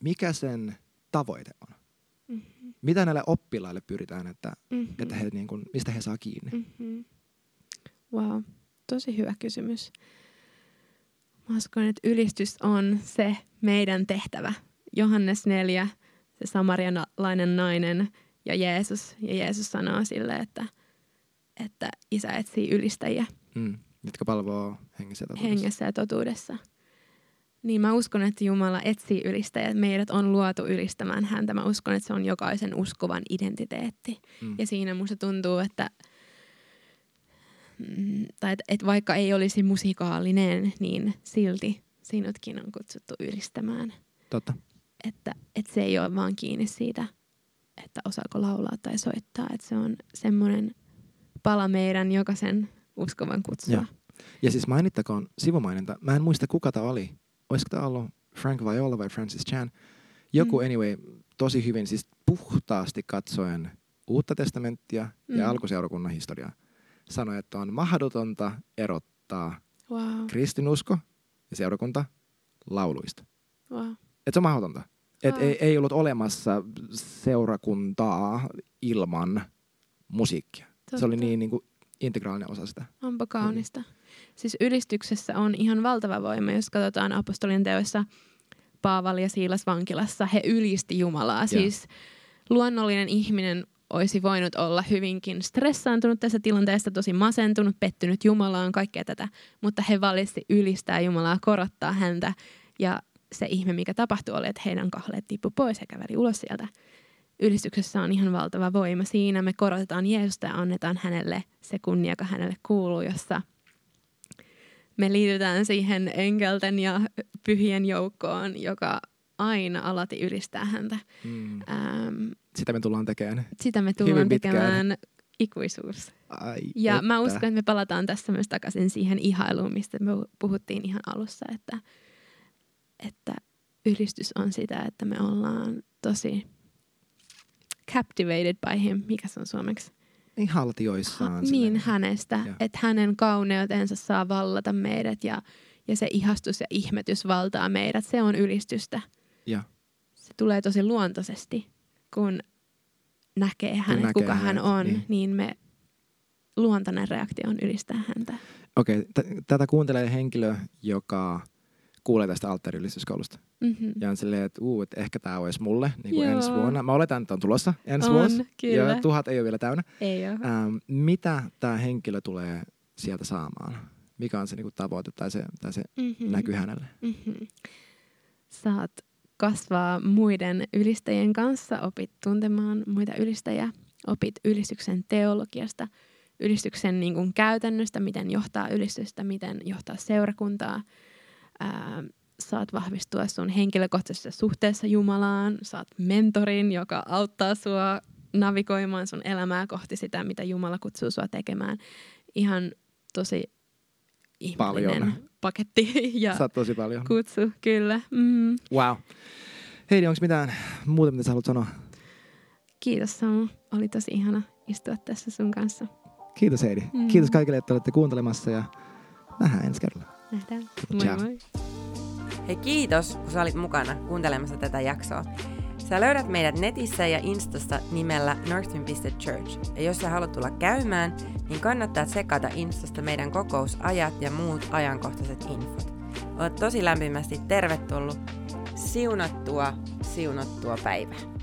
Mikä sen tavoite on? Mm-hmm. Mitä näille oppilaille pyritään, että, Mm-hmm. että he, niin kuin, mistä he saa kiinni? Mm-hmm. Wow, tosi hyvä kysymys. Mä uskon, että ylistys on se meidän tehtävä. Johannes 4, se samarialainen nainen ja Jeesus. Ja Jeesus sanoo sille, että, että isä etsii ylistäjiä Mm. Jotka palvoo hengessä ja totuudessa. hengessä ja totuudessa. Niin mä uskon, että Jumala etsii ylistäjät. Meidät on luotu ylistämään häntä. Mä uskon, että se on jokaisen uskovan identiteetti. Mm. Ja siinä musta tuntuu, että mm, tai et, et vaikka ei olisi musikaalinen, niin silti sinutkin on kutsuttu ylistämään. Totta. Että et se ei ole vaan kiinni siitä, että osaako laulaa tai soittaa. Että se on semmoinen pala meidän jokaisen uskovan kutsua. Joo. Ja siis mainittakoon sivumaininta. Mä en muista kuka tämä oli. Olisiko tämä ollut Frank Viola vai Francis Chan? Joku Mm. anyway, tosi hyvin, siis puhtaasti katsoen uutta testamenttia ja Mm. alkuseurakunnan historiaa. Sanoi, että on mahdotonta erottaa Wow. kristinusko ja seurakunta lauluista. wow. Et se on mahdotonta. Et Wow. ei, ei ollut olemassa seurakuntaa ilman musiikkia. Se oli Totta. niin, niin kuin integraalinen osa sitä. Onpa kaunista. Siis ylistyksessä on ihan valtava voima, jos katsotaan apostolin teoissa Paavali ja Siilas vankilassa. He ylisti Jumalaa. Siis luonnollinen ihminen olisi voinut olla hyvinkin stressaantunut tässä tilanteessa, tosi masentunut, pettynyt Jumalaan, kaikkea tätä. Mutta he valitsi ylistää Jumalaa, korottaa häntä. Ja se ihme, mikä tapahtui, oli, että heidän kahleet tippu pois ja käveli ulos sieltä. Ylistyksessä on ihan valtava voima. Siinä me korotetaan Jeesusta ja annetaan hänelle se kunnia, joka hänelle kuuluu, jossa me liitytään siihen enkelten ja pyhien joukkoon, joka aina alati ylistää häntä. Mm. Ähm, Sitä me tullaan tekemään. sitä me tullaan Hyvin pitkään. tekemään ikuisuus. Ai Ja että. mä uskon, että me palataan tässä myös takaisin siihen ihailuun, mistä me puhuttiin ihan alussa, että, että ylistys on sitä, että me ollaan tosi captivated by him, mikä se on suomeksi? Niin haltioissaan. Ha, niin hänestä, että hänen kauneutensa saa vallata meidät ja, ja se ihastus ja ihmetys valtaa meidät. Se on ylistystä. Joo. Se tulee tosi luontaisesti, kun näkee hänet, näkee kuka hän hänet, on, niin. niin. me luontainen reaktio on ylistää häntä. Okei, t- tätä kuuntelee henkilö, joka kuulee tästä alttariylistyskoulusta. Mm-hmm. Ja on silleen, että uu, että ehkä tämä olisi mulle niin kuin ensi vuonna. Mä oletan, että on tulossa ensi On, vuosi. kyllä. Ja tuhat ei ole vielä täynnä. Ei ole. Ähm, mitä tämä henkilö tulee sieltä saamaan? Mikä on se niinku tavoite tai se, tai se Mm-hmm. näkyy hänelle? Mm-hmm. Saat kasvaa muiden ylistäjien kanssa, opit tuntemaan muita ylistäjiä, opit ylistyksen teologiasta, ylistyksen niin kuin käytännöstä, miten johtaa ylistystä, miten johtaa seurakuntaa. Ää, saat vahvistua sun henkilökohtaisessa suhteessa Jumalaan, saat mentorin, joka auttaa sua navigoimaan sun elämää kohti sitä, mitä Jumala kutsuu sua tekemään. Ihan tosi ihmeellinen Paljon. paketti (laughs) ja oot tosi paljon. kutsu, kyllä. Mm. Wow. Heidi, onko mitään muuta, mitä sä haluat sanoa? Kiitos Samu, oli tosi ihana istua tässä sun kanssa. Kiitos Heidi. Mm. Kiitos kaikille, että olette kuuntelemassa ja nähdään ensi kerralla. Nähdään. Moi Ciao. moi. Hei kiitos, kun sä olit mukana kuuntelemassa tätä jaksoa. Sä löydät meidät netissä ja Instasta nimellä northwind.church. Ja jos sä haluat tulla käymään, niin kannattaa tsekata Instasta meidän kokousajat ja muut ajankohtaiset infot. Oot tosi lämpimästi tervetullut. Siunattua, siunattua päivää.